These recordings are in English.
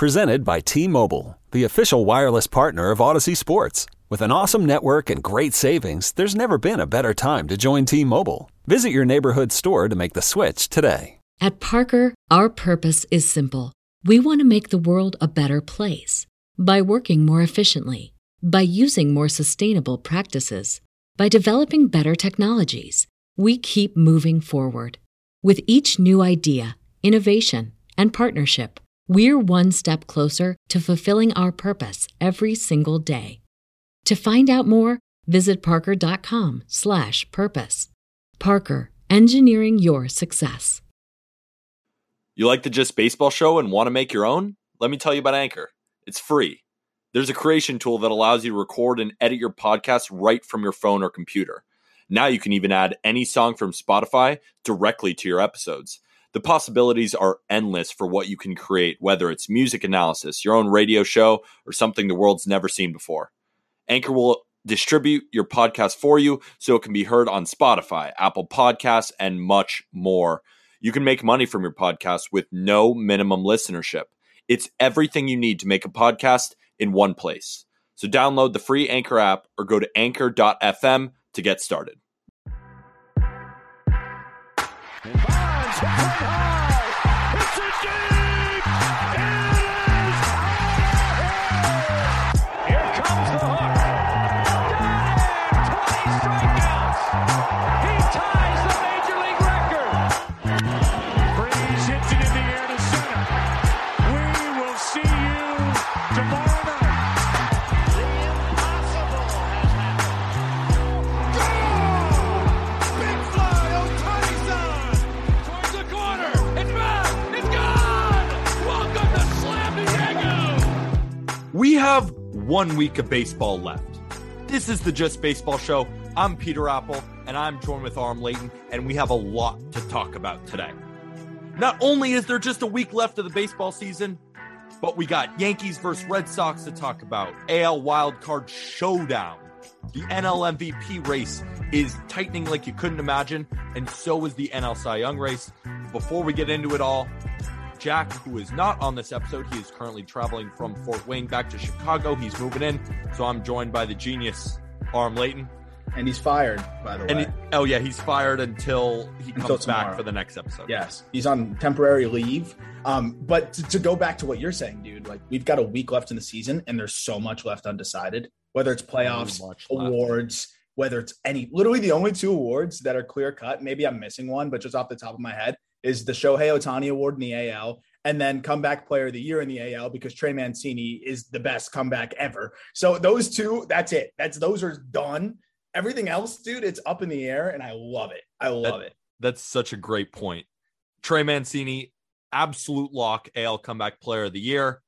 Presented by T Mobile, the official wireless partner of Odyssey Sports. With an awesome network and great savings, there's never been a better time to join T Mobile. Visit your neighborhood store to make the switch today. At Parker, our purpose is simple. We want to make the world a better place by working more efficiently, by using more sustainable practices, by developing better technologies. We keep moving forward. With each new idea, innovation, and partnership, we're one step closer to fulfilling our purpose every single day. To find out more, visit parker.com/purpose. Parker, engineering your success. You like the Just Baseball show and want to make your own? Let me tell you about Anchor. It's free. There's a creation tool that allows you to record and edit your podcast right from your phone or computer. Now you can even add any song from Spotify directly to your episodes. The possibilities are endless for what you can create, whether it's music analysis, your own radio show, or something the world's never seen before. Anchor will distribute your podcast for you so it can be heard on Spotify, Apple Podcasts, and much more. You can make money from your podcast with no minimum listenership. It's everything you need to make a podcast in one place. So download the free Anchor app or go to anchor.fm to get started. Here We have one week of baseball left. This is the Just Baseball Show. I'm Peter Appel, and I'm joined with Aram Leighton, and we have a lot to talk about today. Not only is there just a week left of the baseball season, but we got Yankees versus Red Sox to talk about, AL wildcard showdown. The NL MVP race is tightening like you couldn't imagine, and so is the NL Cy Young race. Before we get into it all, Jack, who is not on this episode, he is currently traveling from Fort Wayne back to Chicago. He's moving in, so I'm joined by the genius Aram Leighton. And he's fired, by the way. And he, oh yeah, he's fired until he Until comes back for the next episode. yes, he's on temporary leave. Um, but to, to go back to what you're saying, dude, like we've got a week left in the season, and there's so much left undecided. Whether it's playoffs, So much left. awards, whether it's any, literally the only two awards that are clear cut. Maybe I'm missing one, but just off the top of my head is the Shohei Ohtani Award in the AL, and then Comeback Player of the Year in the AL because Trey Mancini is the best comeback ever. So those two, that's it. That's those are done. Everything else, dude, it's up in the air, and I love it. I love it. That's such a great point. Trey Mancini, absolute lock, AL comeback player of the year.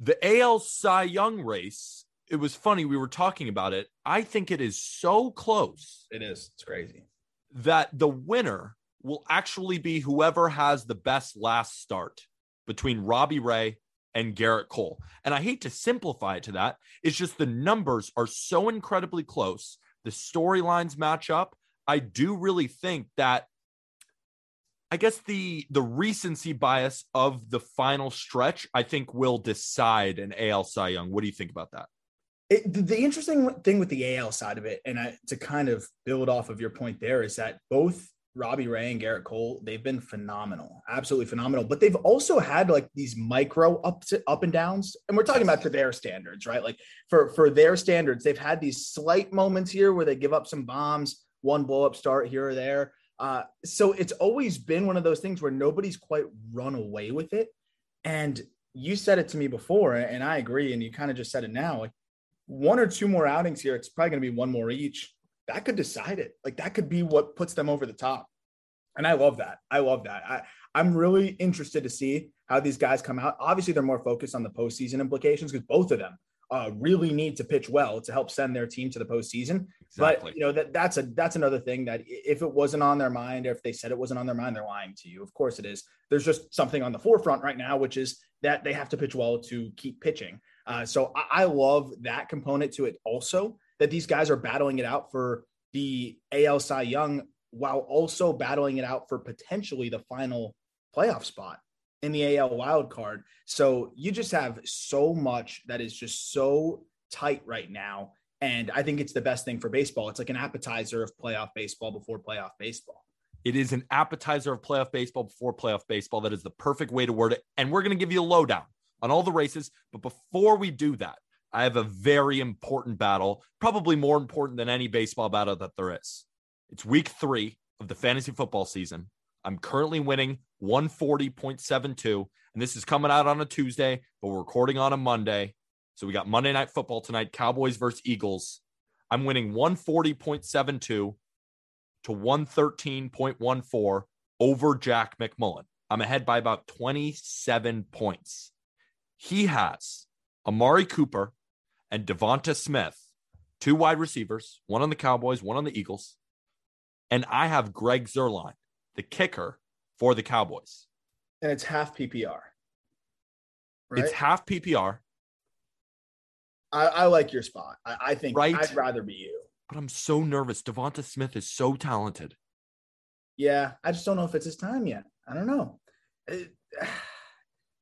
The AL Cy Young race, it was funny. We were talking about it. I think it is so close It is. It's crazy. that the winner will actually be whoever has the best last start between Robbie Ray and Gerrit Cole. And I hate to simplify it to that. It's just the numbers are so incredibly close. The storylines match up. I do really think that I guess the the recency bias of the final stretch I think will decide an AL Cy Young. What do you think about that? It, the, interesting thing with the AL side of it, and I, to kind of build off of your point there, is that both Robbie Ray and Gerrit Cole, they've been phenomenal, absolutely phenomenal. But they've also had like these micro ups, up and downs, and we're talking about to their standards, right? Like for for their standards, they've had these slight moments here where they give up some bombs, one blow up start here or there. Uh, so it's always been one of those things where nobody's quite run away with it. And you said it to me before, and I agree. And you kind of just said it now. Like one or two more outings here, it's probably going to be one more each. That could decide it. Like that could be what puts them over the top. And I love that. I love that. I, I'm really interested to see how these guys come out. Obviously, they're more focused on the postseason implications because both of them uh, really need to pitch well to help send their team to the postseason. Exactly. But you know that that's a that's another thing that if it wasn't on their mind or if they said it wasn't on their mind, they're lying to you. Of course it is. There's just something on the forefront right now, which is that they have to pitch well to keep pitching. Uh, so I, I love that component to it also. That these guys are battling it out for the AL Cy Young while also battling it out for potentially the final playoff spot in the AL wild card. So you just have so much that is just so tight right now. And I think it's the best thing for baseball. It's like an appetizer of playoff baseball before playoff baseball. It is an appetizer of playoff baseball before playoff baseball. That is the perfect way to word it. And we're going to give you a lowdown on all the races. But before we do that, I have a very important battle, probably more important than any baseball battle that there is. It's week three of the fantasy football season. I'm currently winning 140.72, and this is coming out on a Tuesday, but we're recording on a Monday. So we got Monday Night Football tonight, Cowboys versus Eagles. I'm winning 140.72 to 113.14 over Jack McMullen. I'm ahead by about 27 points. He has Amari Cooper and Devonta Smith, two wide receivers, one on the Cowboys, one on the Eagles. And I have Greg Zuerlein, the kicker for the Cowboys. And it's half PPR. Right? It's half PPR, I, I like your spot. I, I think Right. I'd rather be you. but I'm so nervous. Devonta Smith is so talented. Yeah, I just don't know if it's his time yet. I don't know. It-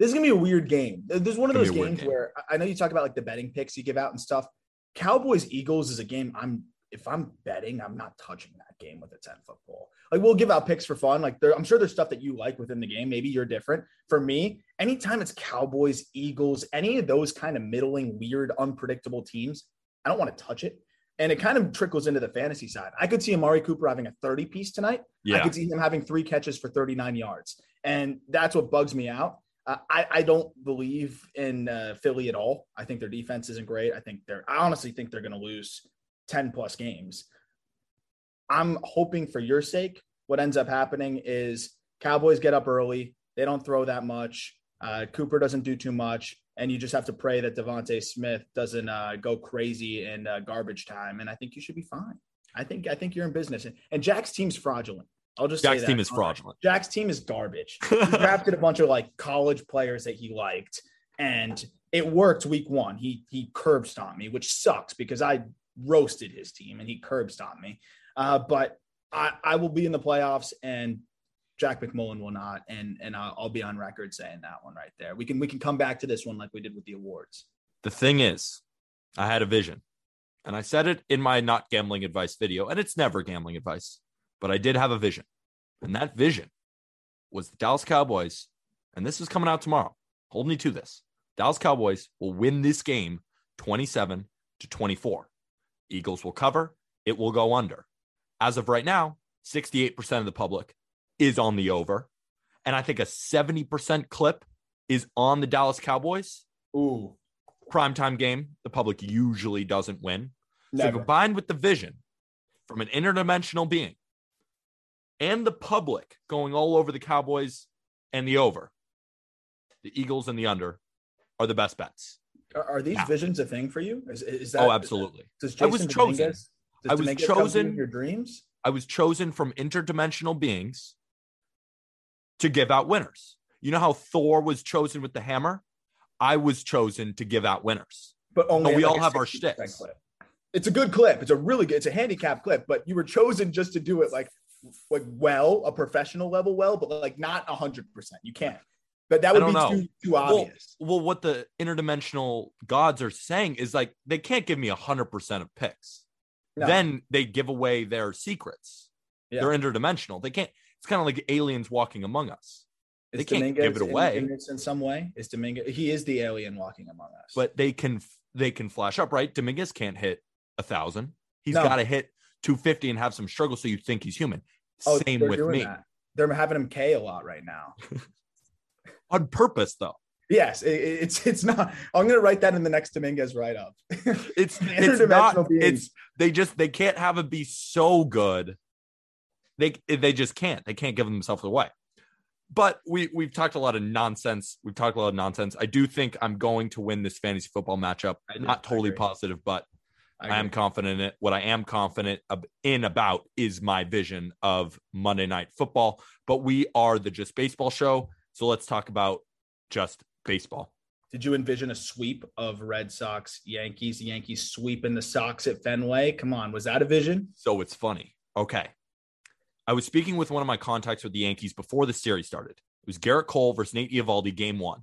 this is gonna be a weird game. There's one of those gonna be a weird games game. where I know you talk about like the betting picks you give out and stuff. Cowboys Eagles is a game I'm if I'm betting, I'm not touching that game with a 10 foot pole. Like we'll give out picks for fun. Like there, I'm sure there's stuff that you like within the game. Maybe you're different. For me, anytime it's Cowboys, Eagles, any of those kind of middling, weird, unpredictable teams, I don't want to touch it. And it kind of trickles into the fantasy side. I could see Amari Cooper having a 30 piece tonight. Yeah. I could see him having three catches for 39 yards. And that's what bugs me out. Uh, I, I don't believe in uh, Philly at all. I think their defense isn't great. I think they're, I honestly think they're going to lose 10 plus games. I'm hoping for your sake, what ends up happening is Cowboys get up early. They don't throw that much. Uh, Cooper doesn't do too much. And you just have to pray that Devonta Smith doesn't uh, go crazy in uh, garbage time. And I think you should be fine. I think I think you're in business. And, and Jack's team's fraudulent. I'll just say Jack's team is fraudulent. Jack's team is garbage. He drafted a bunch of like college players that he liked, and it worked week one. He he curb stomped me, which sucks because I roasted his team and he curb stomped me. Uh, but I, I will be in the playoffs, and Jack McMullen will not, and and I'll, I'll be on record saying that one right there. We can we can come back to this one like we did with the awards. The thing is, I had a vision, and I said it in my not gambling advice video, and it's never gambling advice, but I did have a vision. And that vision was the Dallas Cowboys, and this is coming out tomorrow. Hold me to this. Dallas Cowboys will win this game 27 to 24. Eagles will cover, it will go under. As of right now, 68% of the public is on the over. And I think a 70% clip is on the Dallas Cowboys Ooh, primetime game, the public usually doesn't win. So combined with the vision from an interdimensional being and the public going all over the Cowboys and the over, the Eagles and the under are the best bets. Are, are these Yeah. visions a thing for you? Is, is that oh, absolutely. Does I was Jason chosen. Dominguez- I was Dominguez come to you in chosen- Your dreams. I was chosen from interdimensional beings to give out winners. You know how Thor was chosen with the hammer? I was chosen to give out winners. but only But we like all have our 60% shticks. clip. It's a good clip. It's a really good. It's a handicap clip, but you were chosen just to do it like like well, a professional level well, but like not a hundred percent. You can't. But that would be know. too too Well, obvious. well, what the interdimensional gods are saying is like they can't give me 100% of picks. No. Then they give away their secrets. Yeah. They're interdimensional. They can't, it's kind of like aliens walking among us. Is they can't Dominguez give it away. in, in some way. Is Dominguez? He is the alien walking among us. but they can they can flash up, right? Dominguez can't hit a thousand. He's No. got to hit 250 and have some struggle so you think he's human. Oh, Same with me. that. They're having him K a lot right now. On purpose, though. Yes, it- it- it's it's not. I'm gonna write that in the next Dominguez write up. It's it's not beings. it's they just they can't have it be so good. They they just can't. They can't give themselves away. But we we've talked a lot of nonsense. We've talked a lot of nonsense. I do think I'm going to win this fantasy football matchup. Not totally agree. positive, but I, am confident in it. What I am confident in about is my vision of Monday Night Football. But we are the Just Baseball show, so let's talk about just baseball. Did you envision a sweep of Red Sox, Yankees, Yankees sweeping the Sox at Fenway? Come on, was that a vision? So it's funny. Okay. I was speaking with one of my contacts with the Yankees before the series started, It was Gerrit Cole versus Nate Eovaldi, game one.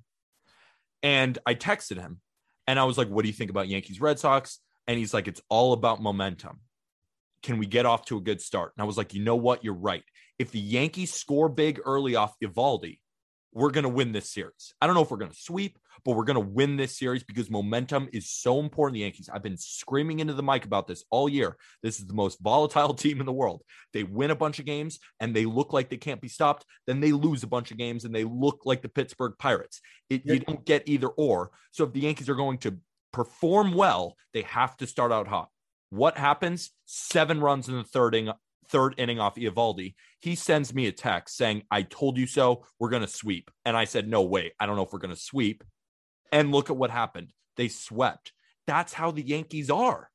And I texted him and I was like, What do you think about Yankees Red Sox? And he's like, It's all about momentum. Can we get off to a good start? And I was like, You know what? You're right. If the Yankees score big early off Eovaldi, we're going to win this series. I don't know if we're going to sweep, but we're going to win this series because momentum is so important. The Yankees, I've been screaming into the mic about this all year. This is the most volatile team in the world. They win a bunch of games and they look like they can't be stopped. Then they lose a bunch of games and they look like the Pittsburgh Pirates. It, you don't get either or. So if the Yankees are going to perform well, they have to start out hot. What happens? Seven runs in the third inning, third inning off Eovaldi. He sends me a text saying, I told you so. We're going to sweep. And I said, No, wait, I don't know if we're going to sweep. And look at what happened. They swept. That's how the Yankees are.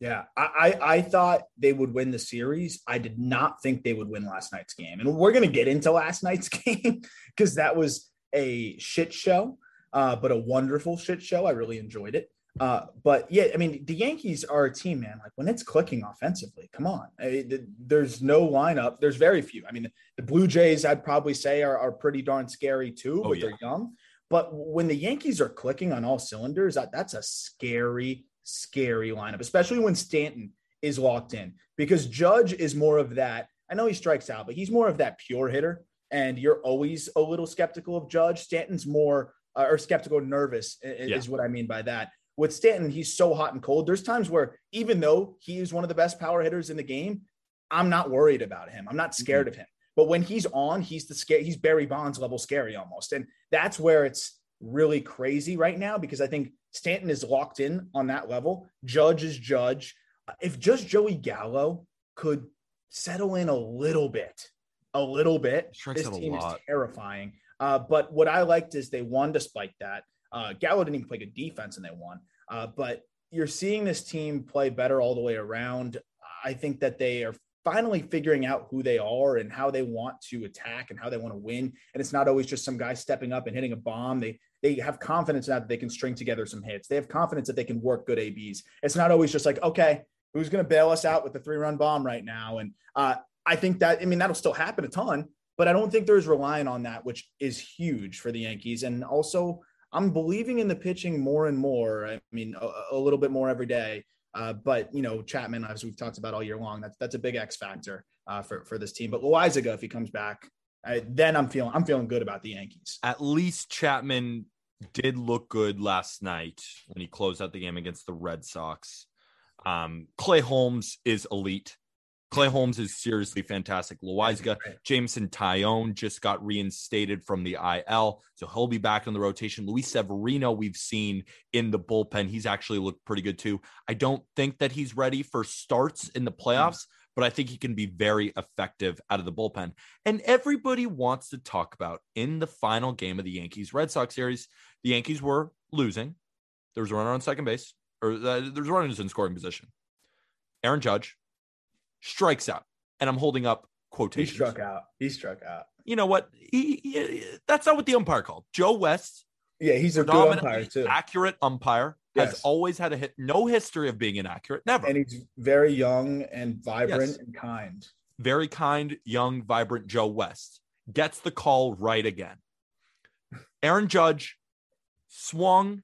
Yeah, I, I, I thought they would win the series. I did not think they would win last night's game, and we're gonna get into last night's game because that was a shit show, uh, but a wonderful shit show. I really enjoyed it. Uh, but yeah, I mean, the Yankees are a team, man. Like when it's clicking offensively, come on. I mean, there's no lineup. There's very few. I mean, the Blue Jays, I'd probably say, are, are pretty darn scary too, Oh, but yeah. they're young. But when the Yankees are clicking on all cylinders, that, that's a scary, scary lineup, especially when Stanton is locked in because Judge is more of that. I know he strikes out, but he's more of that pure hitter. And you're always a little skeptical of Judge. Stanton's more, uh, or skeptical, nervous i- i- Yeah. is what I mean by that. With Stanton, he's so hot and cold. There's times where even though he is one of the best power hitters in the game, I'm not worried about him. I'm not scared of him. But when he's on, he's the scare. He's Barry Bonds level scary almost, and that's where it's really crazy right now because I think Stanton is locked in on that level. Judge is Judge. If just Joey Gallo could settle in a little bit, a little bit, this team is terrifying. Uh, but what I liked is they won despite that. Uh, Gallo didn't even play good defense and they won. Uh, but you're seeing this team play better all the way around. I think that they are finally figuring out who they are and how they want to attack and how they want to win. And it's not always just some guy stepping up and hitting a bomb. They they have confidence now that they can string together some hits. They have confidence that they can work good ABs. It's not always just like, okay, who's going to bail us out with the three run bomb right now? And uh, I think that, I mean, that'll still happen a ton, but I don't think there's relying on that, which is huge for the Yankees. And also, I'm believing in the pitching more and more. I mean, a, a little bit more every day. Uh, but you know, Chapman, as we've talked about all year long, that's that's a big X factor uh, for for this team. But Loaisiga, if he comes back, I, then I'm feeling I'm feeling good about the Yankees. At least Chapman did look good last night when he closed out the game against the Red Sox. Um, Clay Holmes is elite. Clay Holmes is seriously fantastic. Loaisiga. Jameson Taillon just got reinstated from the IL, so he'll be back in the rotation. Luis Severino, we've seen in the bullpen. He's actually looked pretty good too. I don't think that he's ready for starts in the playoffs, but I think he can be very effective out of the bullpen. And everybody wants to talk about in the final game of the Yankees Red Sox series, the Yankees were losing. There was a runner on second base, or uh, there was runners in scoring position. Aaron Judge strikes out, and I'm holding up quotation He struck out. He struck out. You know what? He, he- that's not what the umpire called. Joe West, Yeah, he's a good umpire too, accurate umpire, has always had a hit, no history of being inaccurate. Never. and he's very young and vibrant Yes. and kind. very kind, young, vibrant Joe West gets the call right again. Aaron Judge swung.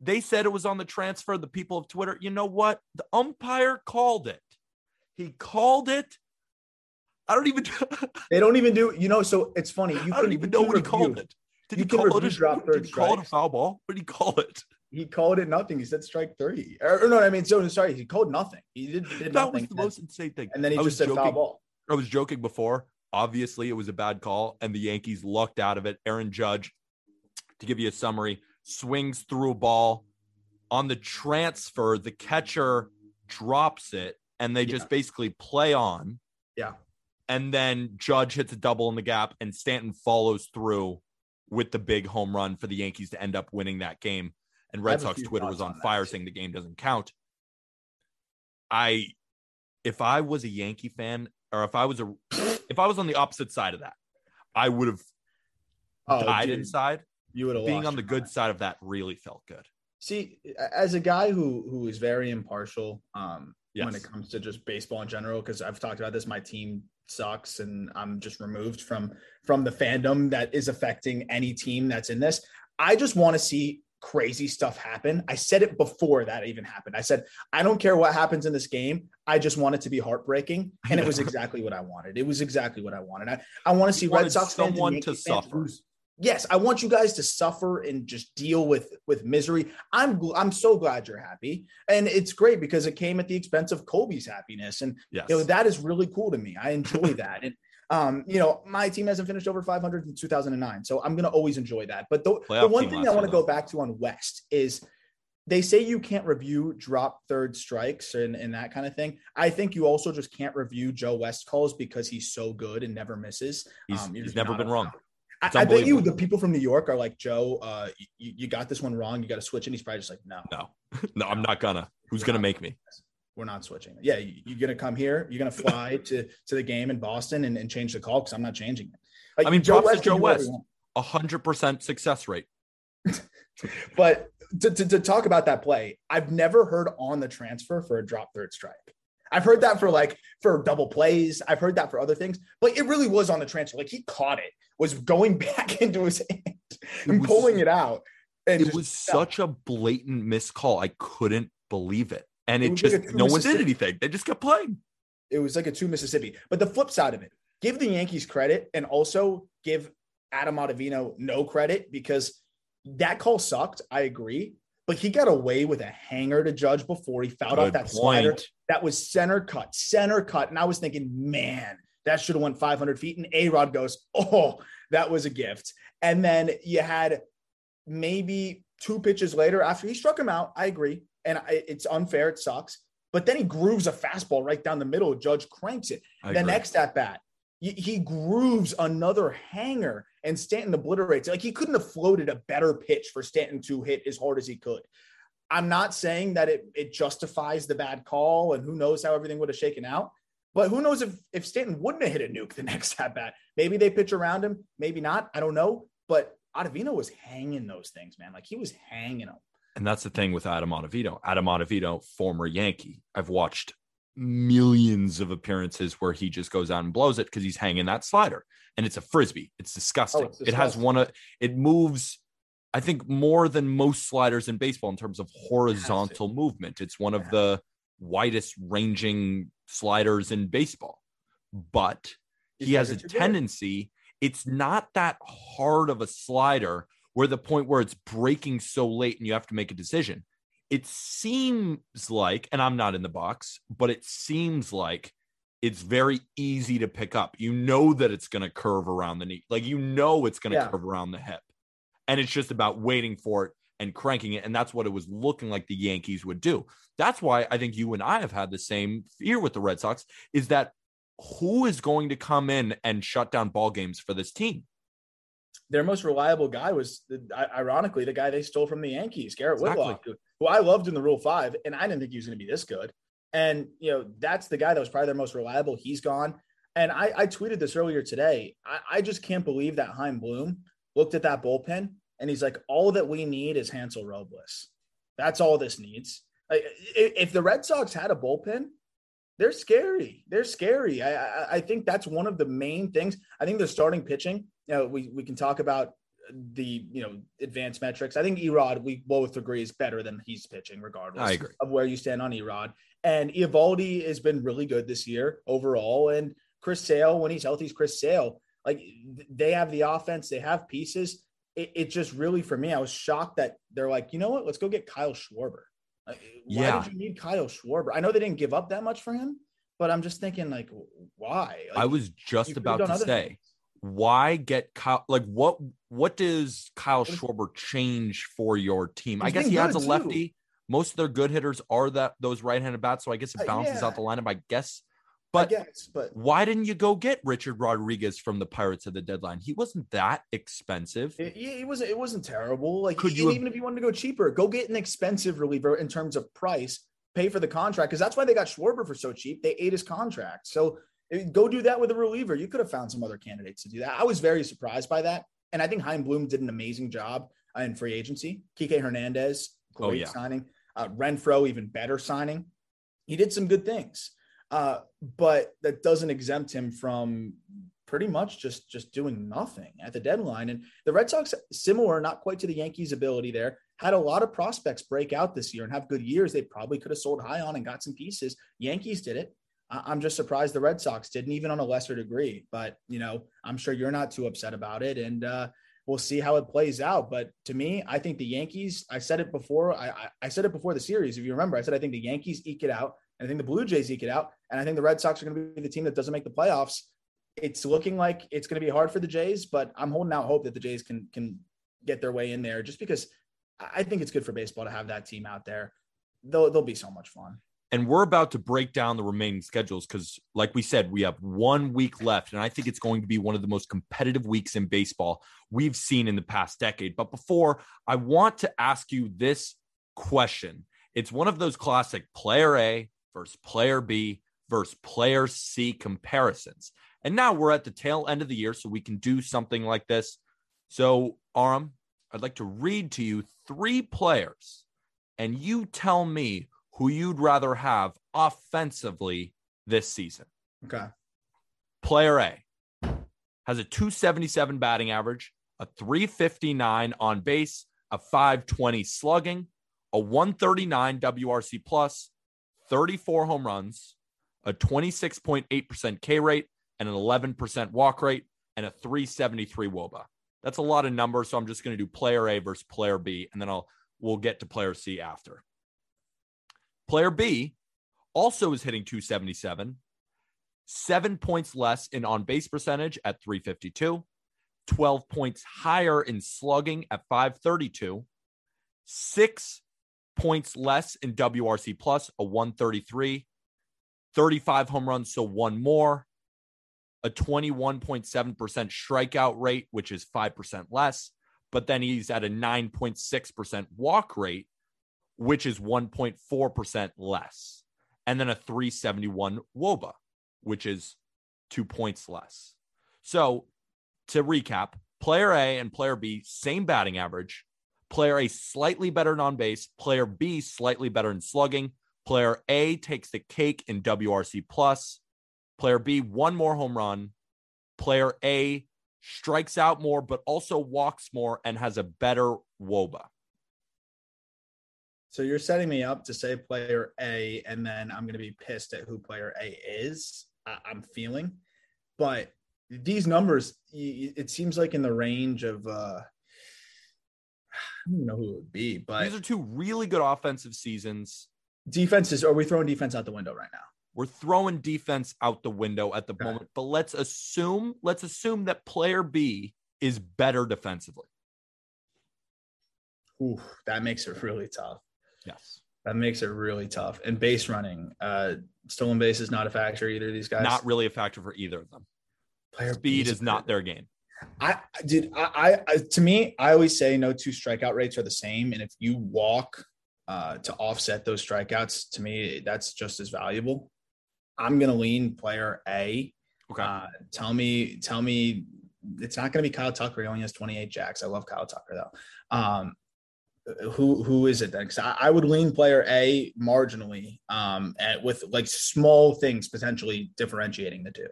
They said it was on the transfer. The people of Twitter, you know what? The umpire called it. He called it. I don't even. They don't even do, you know. So it's funny. You I don't even know what he called it. Did you he call it? A, drop third did he call it a foul ball? What did he call it? He called it nothing. He said strike three. Or, or no, I mean, so sorry. He called nothing. He did, did That was nothing. the most insane thing. and then he I just was said foul joking. ball. I was joking before. Obviously, it was a bad call, and the Yankees lucked out of it. Aaron Judge, to give you a summary, swings through a ball on the transfer. The catcher drops it, and they just basically play on. Yeah. And then Judge hits a double in the gap, and Stanton follows through with the big home run for the Yankees to end up winning that game. And Red Sox Twitter was on on fire saying the game doesn't count. I, if I was a Yankee fan, or if I was a, if I was on the opposite side of that, I would have Oh, died dude, inside. you would have Being on the good mind. side of that really felt good. See, as a guy who who is very impartial, um, when it comes to just baseball in general because I've talked about this. My team sucks, and I'm just removed from from the fandom that is affecting any team that's in this. I just want to see crazy stuff happen. I said it before that even happened. I said I don't care what happens in this game. I just want it to be heartbreaking, and it was exactly what I wanted. It was exactly what I wanted. I, I want to see Red Sox someone to suffer. Yes, I want you guys to suffer and just deal with with misery. I'm I'm so glad you're happy, and it's great because it came at the expense of Kobe's happiness, and Yes. you know that is really cool to me. I enjoy that, and um, you know my team hasn't finished over 500 in 2009, so I'm gonna always enjoy that. But the, the one thing I want to go back to on West is they say you can't review drop third strikes and, and that kind of thing. I think you also just can't review Joe West calls because he's so good and never misses. he's, Um, he's never been allowed. wrong. I, It's I bet you the people from New York are like Joe. Uh, you, you got this one wrong. You got to switch, and he's probably just like, no, No, no, I'm not gonna. Who's gonna make me? we're not switching. Yeah, you, you're gonna come here. You're gonna fly to to the game in Boston and, and change the call because I'm not changing it. Like, I mean, to can Joe West. Hundred percent success rate. But to, to, to talk about that play, I've never heard on the transfer for a drop third strike. I've heard that for like for double plays. I've heard that for other things, but it really was on the transfer. Like he caught it, was going back into his hand and was- pulling it out. And It just was such a blatant miscall. I couldn't believe it, and It it, was like just no one did anything. They just kept playing. it was like a two Mississippi. But the flip side of it, give the Yankees credit and also give Adam Ottavino no credit because that call sucked. I agree. But he got away with a hanger to judge before he fouled off Good that slider. That was center cut, center cut. And I was thinking, man, that should have went 500 feet. And A Rod goes, oh, that was a gift. And then you had maybe two pitches later after he struck him out. I agree. And I, it's unfair. It sucks. But then he grooves a fastball right down the middle. Judge cranks it. I the agree. next at bat, he, grooves another hanger and Stanton obliterates it. Like he couldn't have floated a better pitch for Stanton to hit as hard as he could. I'm not saying that it, it justifies the bad call and who knows how everything would have shaken out. But who knows if, if Stanton wouldn't have hit a nuke the next at bat? Maybe they pitch around him, maybe not. I don't know. But Ottavino was hanging those things, man. Like he was hanging them. And that's the thing with Adam Ottavino. Adam Ottavino, former Yankee. I've watched millions of appearances where he just goes out and blows it because he's hanging that slider. And it's a frisbee. It's disgusting. Oh, it's It has one of it moves, I think, more than most sliders in baseball in terms of horizontal movement. It's one of Yeah. the widest ranging sliders in baseball. But he has a too good. tendency, it's not that hard of a slider where the point where it's breaking so late and you have to make a decision. It seems like, and I'm not in the box, but it seems like it's very easy to pick up. You know that it's going to curve around the knee, like you know it's going to Yeah. curve around the hip, and it's just about waiting for it and cranking it. And that's what it was looking like the Yankees would do. That's why I think you and I have had the same fear with the Red Sox is that who is going to come in and shut down ball games for this team? Their most reliable guy was the, ironically the guy they stole from the Yankees, Garrett Exactly. Whitlock, who, who I loved in the Rule Five, and I didn't think he was going to be this good. And you know that's the guy that was probably their most reliable. He's gone, and I, I tweeted this earlier today. I, I just can't believe that Chaim Bloom looked at that bullpen and he's like, "All that we need is Hansel Robles. That's all this needs." Like, if the Red Sox had a bullpen, they're scary. They're scary. I, I I think that's one of the main things. I think they're starting pitching. You know, we we can talk about the you know advanced metrics. I think Erod, we both agree, is better than he's pitching, regardless of where you stand on Erod. And Eovaldi has been really good this year overall. And Chris Sale, when he's healthy, is Chris Sale. Like they have the offense, they have pieces. It, it just really, for me, I was shocked that they're like, you know what? Let's go get Kyle Schwarber. Like, why Yeah. did you need Kyle Schwarber? I know they didn't give up that much for him, but I'm just thinking, like, why? Like, I was just about to say, things. Why get Kyle? Like, what what does Kyle Schwarber change for your team? I guess he has a too. lefty. Most of their good hitters are that those right-handed bats, so I guess it Uh, balances yeah. out the lineup. I guess, I but guess, but why didn't you go get Richard Rodriguez from the Pirates at the deadline? He wasn't that expensive. it, yeah, it wasn't. It wasn't terrible. Like, Could you even if you wanted to go cheaper, go get an expensive reliever in terms of price. Pay for the contract because that's why they got Schwarber for so cheap. They ate his contract. So go do that with a reliever. You could have found some other candidates to do that. I was very surprised by that, and I think Chaim Bloom did an amazing job uh, in free agency. Kike Hernandez, Oh, great yeah. signing. Uh, Renfroe, even better signing. he did some good things. Uh, but that doesn't exempt him from pretty much just just doing nothing at the deadline. And the Red Sox, similar, not quite to the Yankees' ability there, had a lot of prospects break out this year and have good years. They probably could have sold high on and got some pieces. Yankees did it. I'm just surprised the Red Sox didn't, even on a lesser degree. But you know, I'm sure you're not too upset about it, and uh, we'll see how it plays out. But to me, I think the Yankees. I said it before. I, I said it before the series. If you remember, I said I think the Yankees eke it out. I think the Blue Jays eke it out. And I think the Red Sox are going to be the team that doesn't make the playoffs. It's looking like it's going to be hard for the Jays, but I'm holding out hope that the Jays can can get their way in there just because I think it's good for baseball to have that team out there. They'll they'll be so much fun. And we're about to break down the remaining schedules because, like we said, we have one week left. And I think it's going to be one of the most competitive weeks in baseball we've seen in the past decade. But before, I want to ask you this question. It's one of those classic player A, versus player B versus player C comparisons. And now we're at the tail end of the year, so we can do something like this. So, Aram, I'd like to read to you three players, and you tell me who you'd rather have offensively this season. Okay. Player A has a 277 batting average, a 359 on base, a 520 slugging, a 139 WRC plus, 34 home runs, a 26.8% K rate, and an 11% walk rate, and a 373 WOBA. That's a lot of numbers. So I'm just going to do player A versus player B, and then I'll we'll get to player C after. Player B also is hitting 277, seven points less in on base percentage at 352, 12 points higher in slugging at 532, six points less in WRC plus, a 133, 35 home runs, so one more, a 21.7% strikeout rate, which is 5% less, but then he's at a 9.6% walk rate, which is 1.4% less, and then a 371 WOBA, which is two points less. So to recap, player A and player B, same batting average, Player A slightly better on base. Player B slightly better in slugging. Player A takes the cake in WRC plus. Player B one more home run. Player A strikes out more, but also walks more and has a better WOBA. So you're setting me up to say player A, and then I'm going to be pissed at who player A is. I'm feeling, but these numbers, it seems like in the range of uh, I don't know who it would be, but these are two really good offensive seasons. Defenses, are we throwing defense out the window right now? We're throwing defense out the window at the okay. moment, but let's assume let's assume that player B is better defensively. Ooh, that makes it really tough. Yes. That makes it really tough. And base running, uh, stolen base is not a factor either of these guys. Not really a factor for either of them. Player Speed is not their game. I did. I, I, to me, I always say no two strikeout rates are the same, and if you walk uh, to offset those strikeouts, to me, that's just as valuable. I'm gonna lean player A. Okay. Uh, tell me, tell me, it's not gonna be Kyle Tucker. He only has 28 jacks. I love Kyle Tucker though. Um, who who is it then? Because I, I, would lean player A marginally, um, at, with like small things potentially differentiating the two.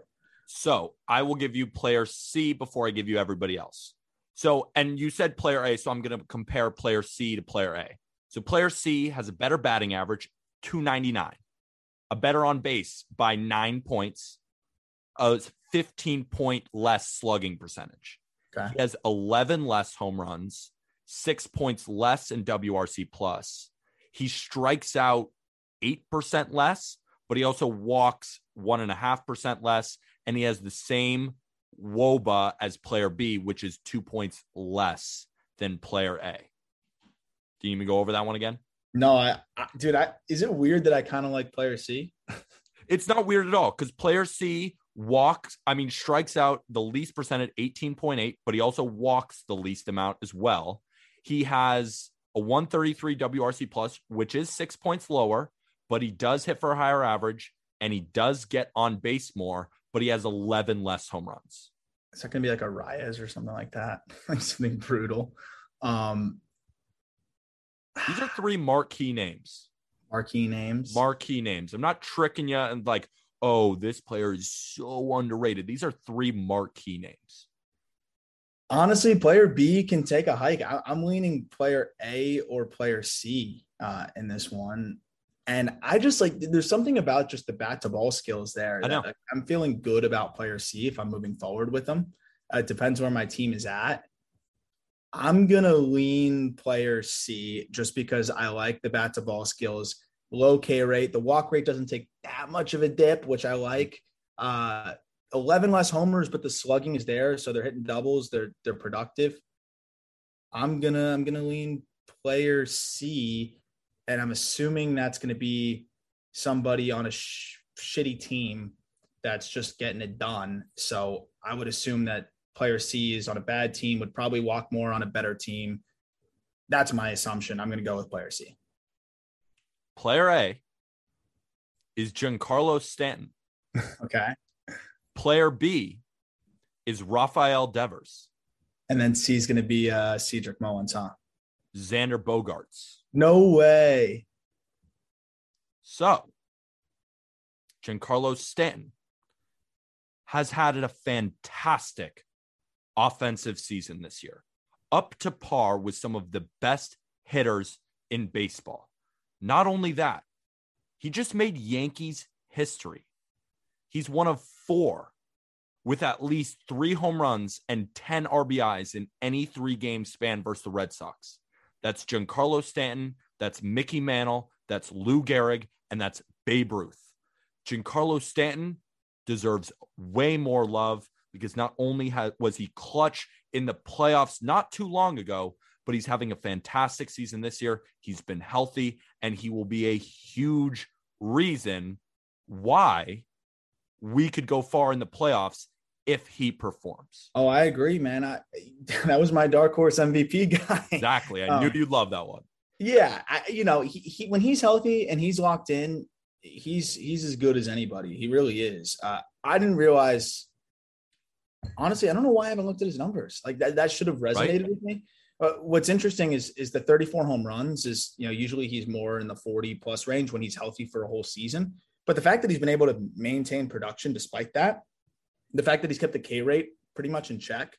So I will give you player C before I give you everybody else. So, and you said player A, so I'm going to compare player C to player A. So player C has a better batting average, 299, a better on base by nine points, a 15 point less slugging percentage. Okay. He has 11 less home runs, six points less in WRC plus. He strikes out 8% less, but he also walks one and a half percent less and he has the same woba as player B, which is two points less than player A. Do you even go over that one again? No, I, I dude, I is it weird that I kind of like player C? it's not weird at all because player C walks, I mean, strikes out the least percent at 18.8, but he also walks the least amount as well. He has a 133 WRC plus, which is six points lower, but he does hit for a higher average and he does get on base more, but he has 11 less home runs. Is that going to be like a Reyes or something like that? like something brutal. Um, These are three marquee names. Marquee names. marquee names. I'm not tricking you and like, oh, this player is so underrated. These are three marquee names. Honestly, player B can take a hike. I, am leaning player A or player C uh, in this one. And I just like there's something about just the bat to ball skills there. I know. that I'm feeling good about player C if I'm moving forward with them. Uh, it depends where my team is at. I'm gonna lean player C just because I like the bat to ball skills, low K rate. The walk rate doesn't take that much of a dip, which I like. Uh, 11 less homers, but the slugging is there, so they're hitting doubles. They're they're productive. I'm gonna I'm gonna lean player C, and I'm assuming that's gonna be somebody on a sh- shitty team that's just getting it done. So I would assume that player C is on a bad team, would probably walk more on a better team. That's my assumption. I'm going to go with player C. Player A is Giancarlo Stanton. Okay. Player B is Rafael Devers. And then C is going to be uh, Cedric Mullins, huh? Xander Bogaerts. No way. So, Giancarlo Stanton has had a fantastic offensive season this year, up to par with some of the best hitters in baseball. Not only that, he just made Yankees history. He's one of four with at least three home runs and 10 RBIs in any three game span versus the Red Sox. That's Giancarlo Stanton, that's Mickey Mantle, that's Lou Gehrig, and that's Babe Ruth. Giancarlo Stanton deserves way more love because not only was he clutch in the playoffs not too long ago, but he's having a fantastic season this year. He's been healthy, and he will be a huge reason why we could go far in the playoffs if he performs. Oh, I agree, man. I, that was my dark horse MVP guy. Exactly. I Um, knew you'd love that one. Yeah, I, you know, he, he when he's healthy and he's locked in, he's he's as good as anybody. He really is. Uh, I didn't realize. Honestly, I don't know why I haven't looked at his numbers. Like that, that should have resonated with me. Uh, what's interesting is is the 34 home runs is you know usually he's more in the 40 plus range when he's healthy for a whole season. But the fact that he's been able to maintain production despite that, the fact that he's kept the K rate pretty much in check,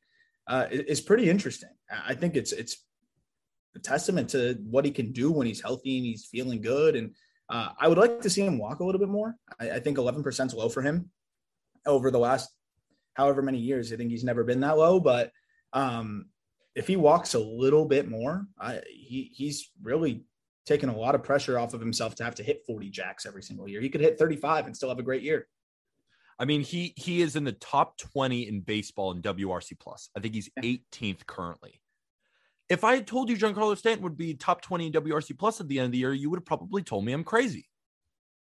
uh, is, pretty interesting. I I think it's it's a testament to what he can do when he's healthy and he's feeling good. And uh, I would like to see him walk a little bit more. I, I think 11% is low for him over the last however many years. I think he's never been that low, but um, if he walks a little bit more, I, he he's really taken a lot of pressure off of himself to have to hit 40 jacks every single year. He could hit 35 and still have a great year. I mean, he he is in the top 20 in baseball in WRC plus. I think he's 18th currently. If I had told you Giancarlo Stanton would be top 20 in WRC plus at the end of the year, you would have probably told me I'm crazy.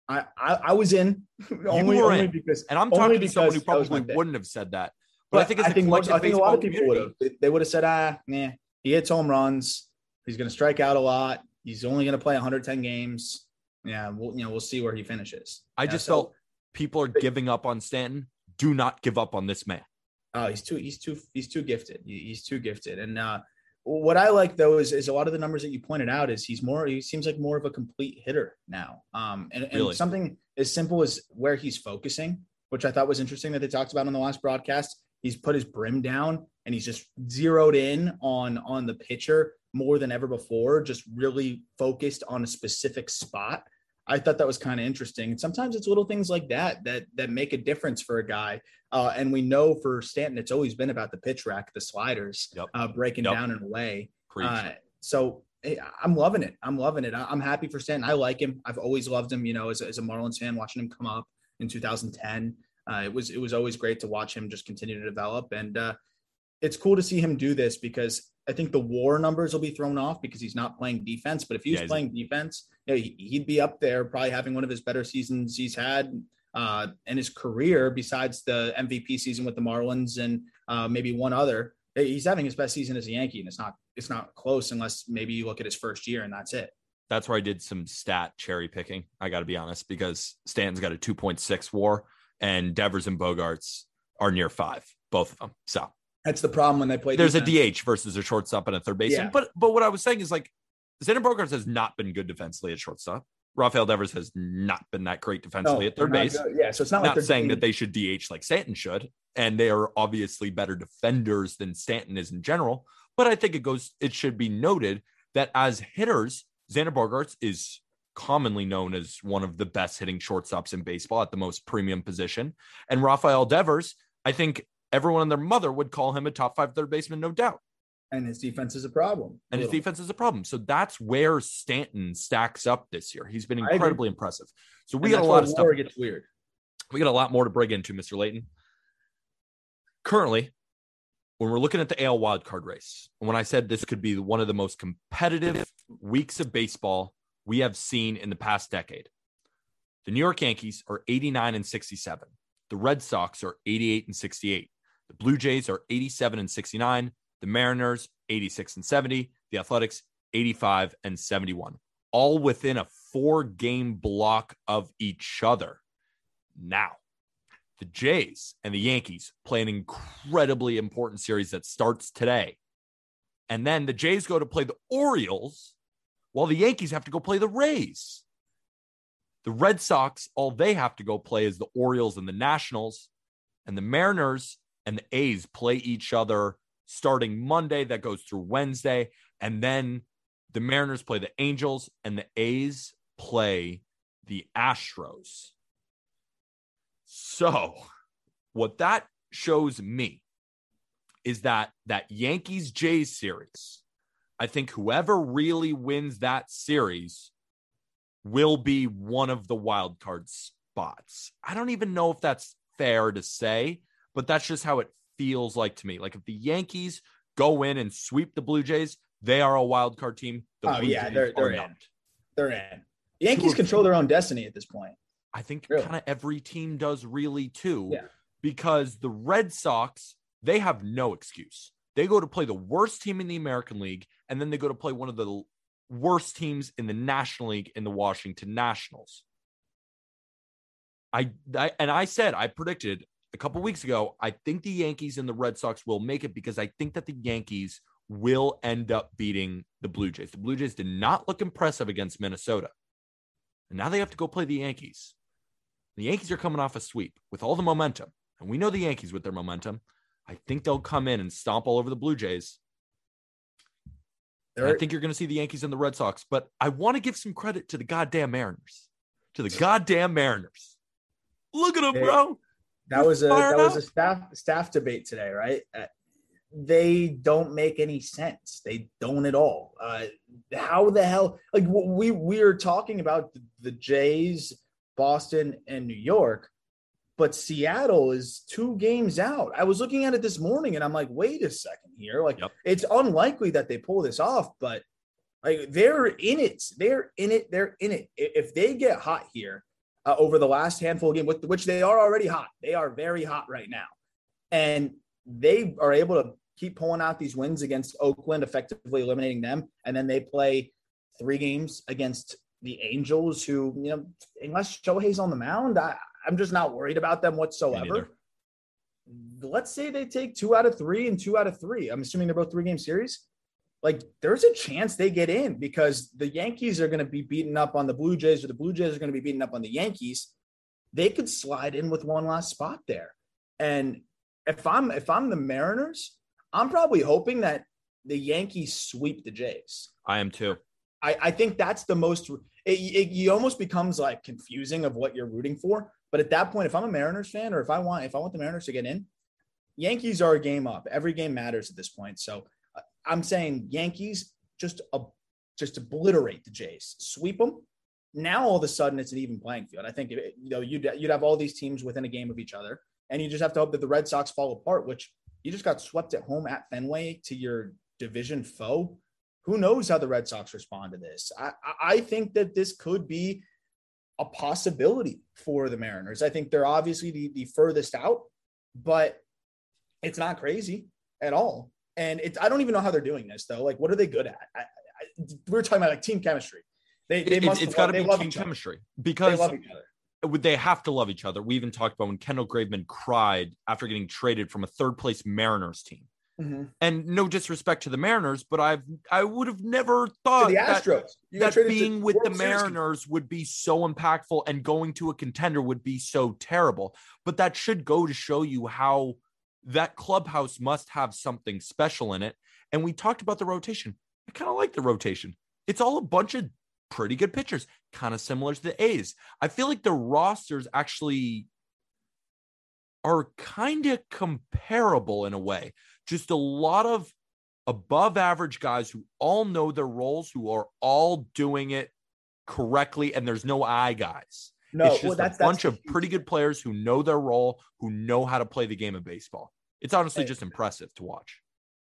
I I, I was in only, were only in. because And I'm talking to someone who because that was my probably wouldn't have said that. But, I think it's I think, most, I think a lot of people would have. They, they would have said, ah, nah, he hits home runs. He's going to strike out a lot. He's only going to play 110 games. Yeah, we'll you know we'll see where he finishes. I Yeah, just so- felt people are giving up on Stanton. Do not give up on this man. Oh, he's too he's too he's too gifted. He's too gifted. And uh, what I like though is is a lot of the numbers that you pointed out is he's more he seems like more of a complete hitter now. Um, and, and Really? something as simple as where he's focusing, which I thought was interesting that they talked about on the last broadcast. He's put his brim down and he's just zeroed in on on the pitcher more than ever before. Just really focused on a specific spot. I thought that was kind of interesting. And sometimes it's little things like that that that make a difference for a guy. Uh, and we know for Stanton, it's always been about the pitch rack, the sliders, Yep. uh, breaking Yep. down and away. Uh, so hey, I'm loving it. I'm loving it. I'm happy for Stanton. I like him. I've always loved him. You know, as, a- as a Marlins fan, watching him come up in 2010, uh, it was it was always great to watch him just continue to develop. And uh, it's cool to see him do this because I think the WAR numbers will be thrown off because he's not playing defense. But if he was Yeah, he's- playing defense, he'd be up there, probably having one of his better seasons he's had uh, in his career, besides the MVP season with the Marlins and uh, maybe one other. He's having his best season as a Yankee, and it's not it's not close unless maybe you look at his first year and that's it. That's where I did some stat cherry picking. I got to be honest, because Stanton's got a 2.6 war and Devers and Bogaerts are near five, both of them. So That's the problem when they play. there's defense. a DH versus a shortstop and a third baseman. Yeah. But but what I was saying is like Xander Bogaerts has not been good defensively at shortstop. Rafael Devers has not been that great defensively No, at third base. good. Yeah, so it's not, Not, like saying that they should DH like Stanton should, and they are obviously better defenders than Stanton is in general. But I think it goes. It should be noted that as hitters, Xander Bogaerts is commonly known as one of the best hitting shortstops in baseball at the most premium position, and Rafael Devers, I think everyone and their mother would call him a top five third baseman, no doubt. and his defense is a problem. And his defense is a problem. So that's where Stanton stacks up this year. He's been incredibly impressive. So we And got a lot of stuff. gets weird. We got a lot more to break into, Mr. Leighton. Currently, when we're looking at the AL wildcard race, when I said this could be one of the most competitive weeks of baseball we have seen in the past decade, the New York Yankees are 89 and 67. The Red Sox are 88 and 68. The Blue Jays are 87 and 69. The Mariners 86 and 70. The Athletics 85 and 71. All within a four game block of each other. Now, the Jays and the Yankees play an incredibly important series that starts today. And then the Jays go to play the Orioles while the Yankees have to go play the Rays. The Red Sox, all they have to go play is the Orioles and the Nationals. And the Mariners and the A's play each other starting Monday. That goes through Wednesday. And then the Mariners play the Angels and the A's play the Astros. So, what that shows me is that that Yankees Jays series, I think whoever really wins that series will be one of the wild card spots. I don't even know if that's fair to say, but that's just how it feels like to me. Like if the Yankees go in and sweep the Blue Jays, they are a wild card team. The Oh, Blue yeah, Jays they're- they're in. not. They're in. The Yankees control their own destiny at this point. I think Really? kind of every team does really too. Yeah. Because the Red Sox, they have no excuse. They go to play the worst team in the American League, and then they go to play one of the worst teams in the National League in the Washington Nationals. I, I and I said I predicted a couple weeks ago, I think the Yankees and the Red Sox will make it because I think that the Yankees will end up beating the Blue Jays. The Blue Jays did not look impressive against Minnesota. And now they have to go play the Yankees. The Yankees are coming off a sweep with all the momentum. And we know the Yankees with their momentum. I think they'll come in and stomp all over the Blue Jays. I think you're going to see the Yankees and the Red Sox, but I want to give some credit to the goddamn Mariners. To the goddamn Mariners. Look at them, bro. That was a that was a staff staff debate today, right? Uh, they don't make any sense. They don't at all. Uh, how the hell? Like we we are talking about the, the Jays, Boston, and New York, but Seattle is two games out. I was looking at it this morning, and I'm like, wait a second here. Like Yep. it's unlikely that they pull this off, but like they're in it. They're in it. They're in it. If they get hot here uh, over the last handful of games, with which they are already hot. They are very hot right now, and they are able to keep pulling out these wins against Oakland, effectively eliminating them, and then they play three games against the Angels, who you know, unless Shohei's on the mound, I, I'm just not worried about them whatsoever. Let's say they take two out of three and two out of three. I'm assuming they're both three game series like there's a chance they get in because the Yankees are going to be beaten up on the Blue Jays or the Blue Jays are going to be beaten up on the Yankees. They could slide in with one last spot there. And if I'm if I'm the Mariners, I'm probably hoping that the Yankees sweep the Jays. I am too. I, I think that's the most it, it, it almost becomes like confusing of what you're rooting for. But at that point, if I'm a Mariners fan or if I want if I want the Mariners to get in, Yankees are a game up. Every game matters at this point. So I'm saying Yankees just uh, just obliterate the Jays, sweep them. Now all of a sudden it's an even playing field. I think you know you'd you'd have all these teams within a game of each other, and you just have to hope that the Red Sox fall apart. Which you just got swept at home at Fenway to your division foe. Who knows how the Red Sox respond to this? I, I- I think that this could be a possibility for the Mariners. I think they're obviously the, the furthest out, but it's not crazy at all. And it's I don't even know how they're doing this though. Like, what are they good at? I, I, we were talking about like team chemistry. They, they It- must it's got to be team chemistry They because love each other. they have to love each other. We even talked about when Kendall Graveman cried after getting traded from a third place Mariners team. Mhm. And no disrespect to the Mariners, but I've I would have never thought the that, that being with the World Series Mariners would be so impactful and going to a contender would be so terrible. But that should go to show you how that clubhouse must have something special in it. And we talked about the rotation. I kind of like the rotation. It's all a bunch of pretty good pitchers, kind of similar to the A's. I feel like the rosters actually are kind of comparable in a way. Just a lot of above average guys who all know their roles, who are all doing it correctly, and there's no I guys. No, it's just well, that's a bunch that's of pretty good players who know their role, who know how to play the game of baseball. It's honestly just impressive to watch.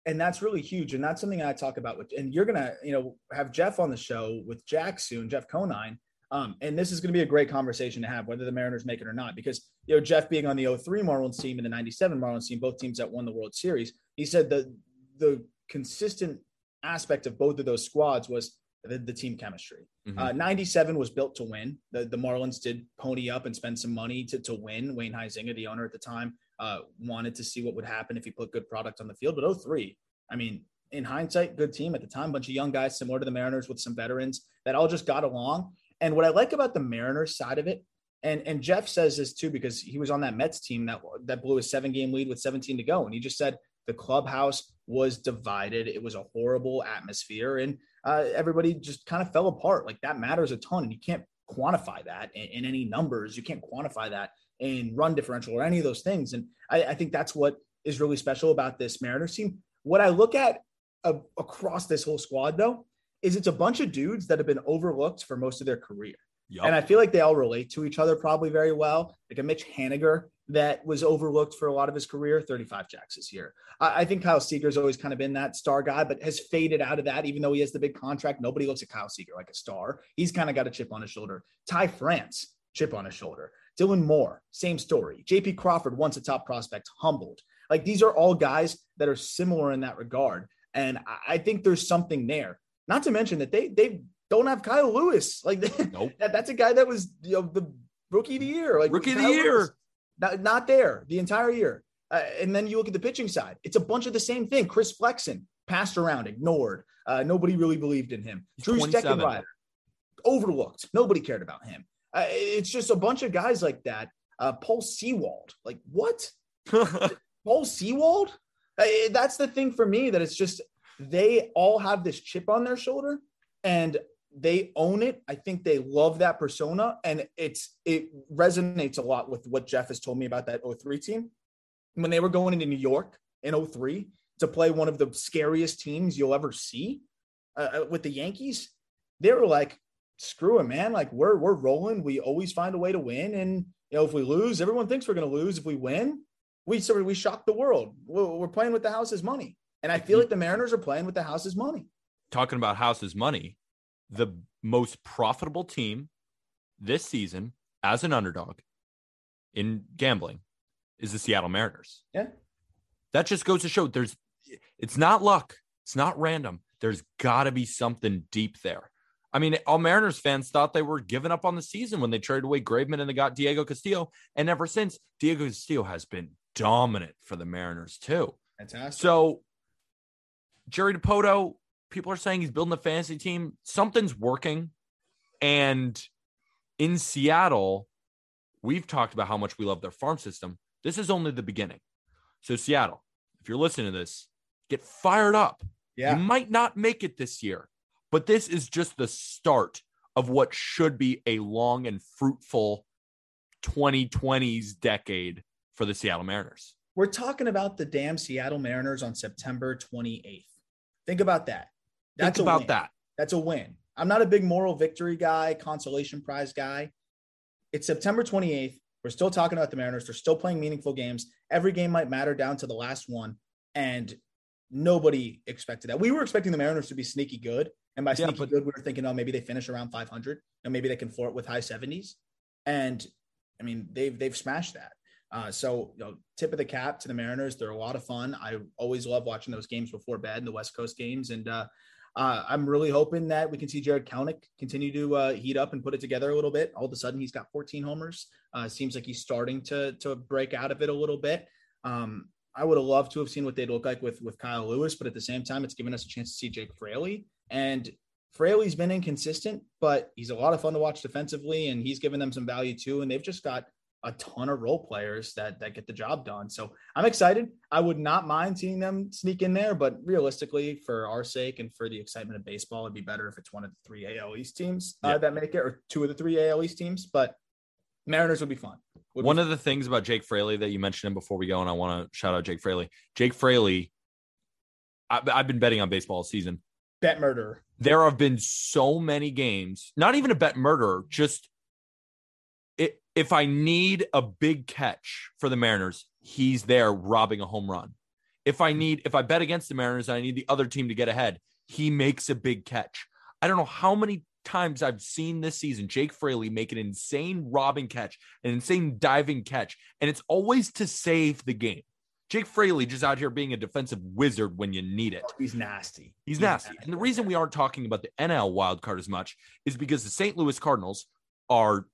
and that's really huge. And that's something I talk about with, and you're gonna, you know, have Jeff on the show with Jack soon, Jeff Conine. Um, and this is going to be a great conversation to have, whether the Mariners make it or not, because you know Jeff being on the 03 Marlins team and the 97 Marlins team, both teams that won the World Series, he said the the consistent aspect of both of those squads was the, the team chemistry. Mhm. Uh, 97 was built to win. The, the Marlins did pony up and spend some money to, to win. Wayne Huizinga, the owner at the time, uh, wanted to see what would happen if he put good product on the field. But 03, I mean, in hindsight, good team at the time, bunch of young guys similar to the Mariners with some veterans that all just got along. And what I like about the Mariners side of it, and and Jeff says this too because he was on that Mets team that that blew a seven game lead with 17 to go, and he just said the clubhouse was divided. It was a horrible atmosphere, and uh, everybody just kind of fell apart. Like that matters a ton, and you can't quantify that in, in any numbers. You can't quantify that in run differential or any of those things. And I, I think that's what is really special about this Mariners team. What I look at uh, across this whole squad, though, is it's a bunch of dudes that have been overlooked for most of their career. Yup. And I feel like they all relate to each other probably very well. Like a Mitch Haniger that was overlooked for a lot of his career, 35 jacks this year. I, I think Kyle Seager's always kind of been that star guy, but has faded out of that, even though he has the big contract. Nobody looks at Kyle Seager like a star. He's kind of got a chip on his shoulder. Ty France, chip on his shoulder. Dylan Moore, same story. JP Crawford, once a top prospect, humbled. Like these are all guys that are similar in that regard. And I- think there's something there. Not to mention that they they don't have Kyle Lewis. Like Nope. that, that's a guy that was you know the rookie of the year. Like Rookie of the year. Lewis, not, not there the entire year. Uh, and then you look at the pitching side; it's a bunch of the same thing. Chris Flexen passed around, ignored. Uh, nobody really believed in him. Drew 27. Steckenrider overlooked. Nobody cared about him. Uh, it's just a bunch of guys like that. Uh, Paul Sewald, like what? Paul Sewald? Uh, that's the thing for me that it's just they all have this chip on their shoulder and they own it. I think they love that persona and it's it resonates a lot with what Jeff has told me about that 03 team. When they were going into New York in 03 to play one of the scariest teams you'll ever see uh, uh, with the Yankees, they were like, screw it, man. Like we're we're rolling. We always find a way to win. And you know, if we lose, everyone thinks we're gonna lose. If we win, we sort of we shock the world. We're, we're playing with the house's money, and I feel mm-hmm. like the Mariners are playing with the house's money. Talking about house's money, the most profitable team this season as an underdog in gambling is the Seattle Mariners. Yeah, That just goes to show there's it's not luck. It's not random. There's got to be something deep there. I mean, all Mariners fans thought they were giving up on the season when they traded away Graveman and they got Diego Castillo. And ever since, Diego Castillo has been dominant for the Mariners, too. fantastic. So, Jerry Dipoto, people are saying he's building a fantasy team. Something's working. And in Seattle, we've talked about how much we love their farm system. This is only the beginning. So, Seattle, if you're listening to this, get fired up. yeah, You might not make it this year, but this is just the start of what should be a long and fruitful 2020s decade for the Seattle Mariners. we're talking about the damn Seattle Mariners on September 28th. Think about that. That's Think about win. that. That's a win. I'm not a big moral victory guy, consolation prize guy. It's September 28th. We're still talking about the Mariners. They're still playing meaningful games. Every game might matter down to the last one. And nobody expected that. We were expecting the Mariners to be sneaky good. And by Yeah, sneaky but- good, we were thinking, oh, maybe they finish around 500 and maybe they can flirt with high 70s. And I mean, they've they've smashed that. Uh, so, you know, tip of the cap to the Mariners. They're a lot of fun. I always love watching those games before bed, in the West Coast games, and uh, uh, I'm really hoping that we can see Jarred Kelenic continue to uh, heat up and put it together a little bit. All of a sudden, he's got 14 homers. Uh, seems like he's starting to to break out of it a little bit. Um, I would have loved to have seen what they'd look like with with Kyle Lewis, but at the same time, it's given us a chance to see Jake Fraley. And Fraley's been inconsistent, but he's a lot of fun to watch defensively, and he's given them some value too. And they've just got a ton of role players that that get the job done. So I'm excited. I would not mind seeing them sneak in there, but realistically, for our sake and for the excitement of baseball, it'd be better if it's one of the three AL East teams uh, Yeah. that make it, or two of the three AL East teams. But Mariners would be fun. Would be One of the things about Jake Fraley that you mentioned him before we go, and I want to shout out Jake Fraley. Jake Fraley, I, I've been betting on baseball all season. bet murderer. There have been so many games, not even a bet murder, just it, if I need a big catch for the Mariners, he's there robbing a home run. If I need, if I bet against the Mariners, and I need the other team to get ahead. He makes a big catch. I don't know how many times I've seen this season Jake Fraley make an insane robbing catch, an insane diving catch, and it's always to save the game. Jake Fraley just out here being a defensive wizard when you need it. He's nasty. He's nasty. And the reason we aren't talking about the NL wild card as much is because the St. Louis Cardinals are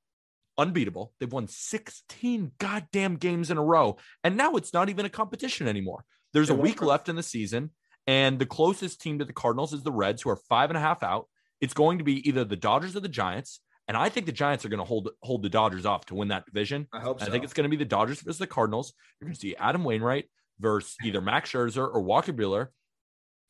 unbeatable. They've won 16 goddamn games in a row. And now it's not even a competition anymore. There's a week left in the season, and the closest team to the Cardinals is the Reds, who are five and a half out. It's going to be either the Dodgers or the Giants. And I think the Giants are going to hold hold the Dodgers off to win that division. I hope so. I think it's going to be the Dodgers versus the Cardinals. You're going to see Adam Wainwright versus either Max Scherzer or Walker Buehler.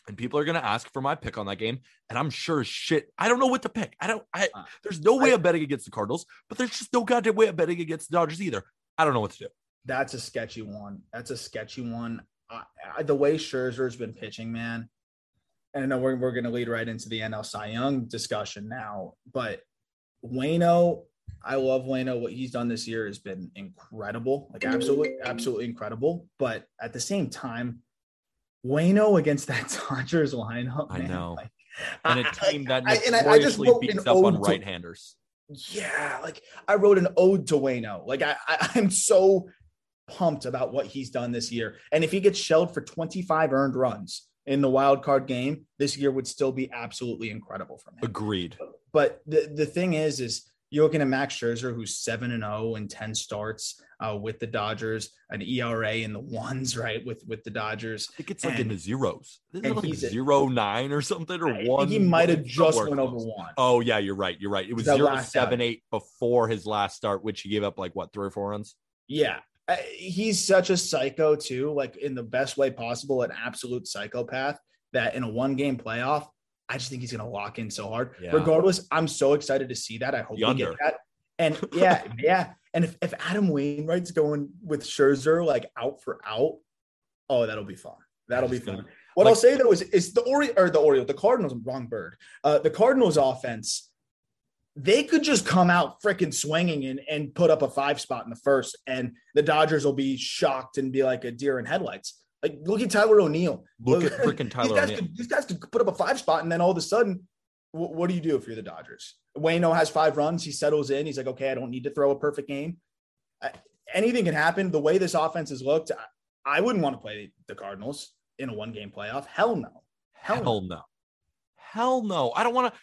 And people are going to ask for my pick on that game. And I'm sure shit. I don't know what to pick. I don't, I, Uh, there's no way I- betting against the Cardinals, but there's just no goddamn way I'm betting against the Dodgers either. I don't know what to do. That's a sketchy one. That's a sketchy one. I, I, the way Scherzer's been pitching, man. And I know we're, we're going to lead right into the NL Cy Young discussion now, but Wayno, I love Wayno. What he's done this year has been incredible, like absolutely, absolutely incredible. But at the same time, Wayno against that Dodgers lineup, I man, know. like, And a I- team that I- and I- I just notoriously beats up on right handers. yeah, like I wrote an ode to Wayno. Like I, I I'm so pumped about what he's done this year. And if he gets shelled for 25 earned runs in the wild card game, this year would still be absolutely incredible for him. Agreed. But the, the thing is, is you're looking at Max Scherzer, who's seven and zero and ten starts uh, with the Dodgers, an ERA in the ones, right? With with the Dodgers. I think it's like in the zeros. Isn't it like he's a- zero nine or something or I one? he might have just went over one. Oh yeah, you're right. You're right. It was zero seven out. eight before his last start, which he gave up like what three or four runs. Yeah. He's such a psycho too, like in the best way possible, an absolute psychopath that in a one game playoff, I just think he's going to lock in so hard. Yeah. Regardless, I'm so excited to see that. I hope The we under. get that. And yeah, yeah. And if, if Adam Wainwright's going with Scherzer like out for out, oh, that'll be fun. That'll be It's gonna- fun. What like- I'll say though is, is the Ori or the Orioles, the Cardinals, wrong bird. Uh, the Cardinals offense, they could just come out freaking swinging and, and put up a five spot in the first, and the Dodgers will be shocked and be like a deer in headlights. Like, look at Tyler O'Neill. Look at freaking these Tyler guys, O'Neill. could, these guys could put up a five spot, and then all of a sudden, wh- what do you do if you're the Dodgers? Wayno has five runs. He settles in. He's like, okay, I don't need to throw a perfect game. I, anything can happen. The way this offense has looked, I, I wouldn't want to play the Cardinals in a one game playoff. Hell no. Hell, no. Hell no. Hell no. I don't want to.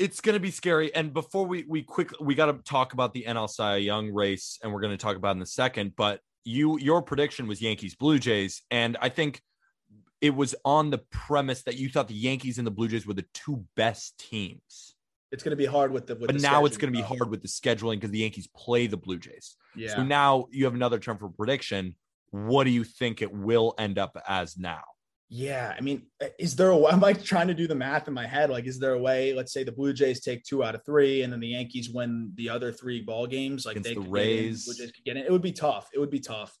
It's going to be scary. And before we we quick we got to talk about the NL Cy Young race, and we're going to talk about it in a second. But you your prediction was Yankees Blue Jays, and I think it was on the premise that you thought the Yankees and the Blue Jays were the two best teams. It's going to be hard with the. With But the now it's going to be hard with the scheduling because the Yankees play the Blue Jays. Yeah. So now you have another term for prediction. What do you think it will end up as now? Yeah, I mean, uh, is there a way? I'm like trying to do the math in my head. Like, is there a way? Let's say the Blue Jays take two out of three, and then the Yankees win the other three ball games. Like they the could get in, Blue Jays could get in. It would be tough. It would be tough.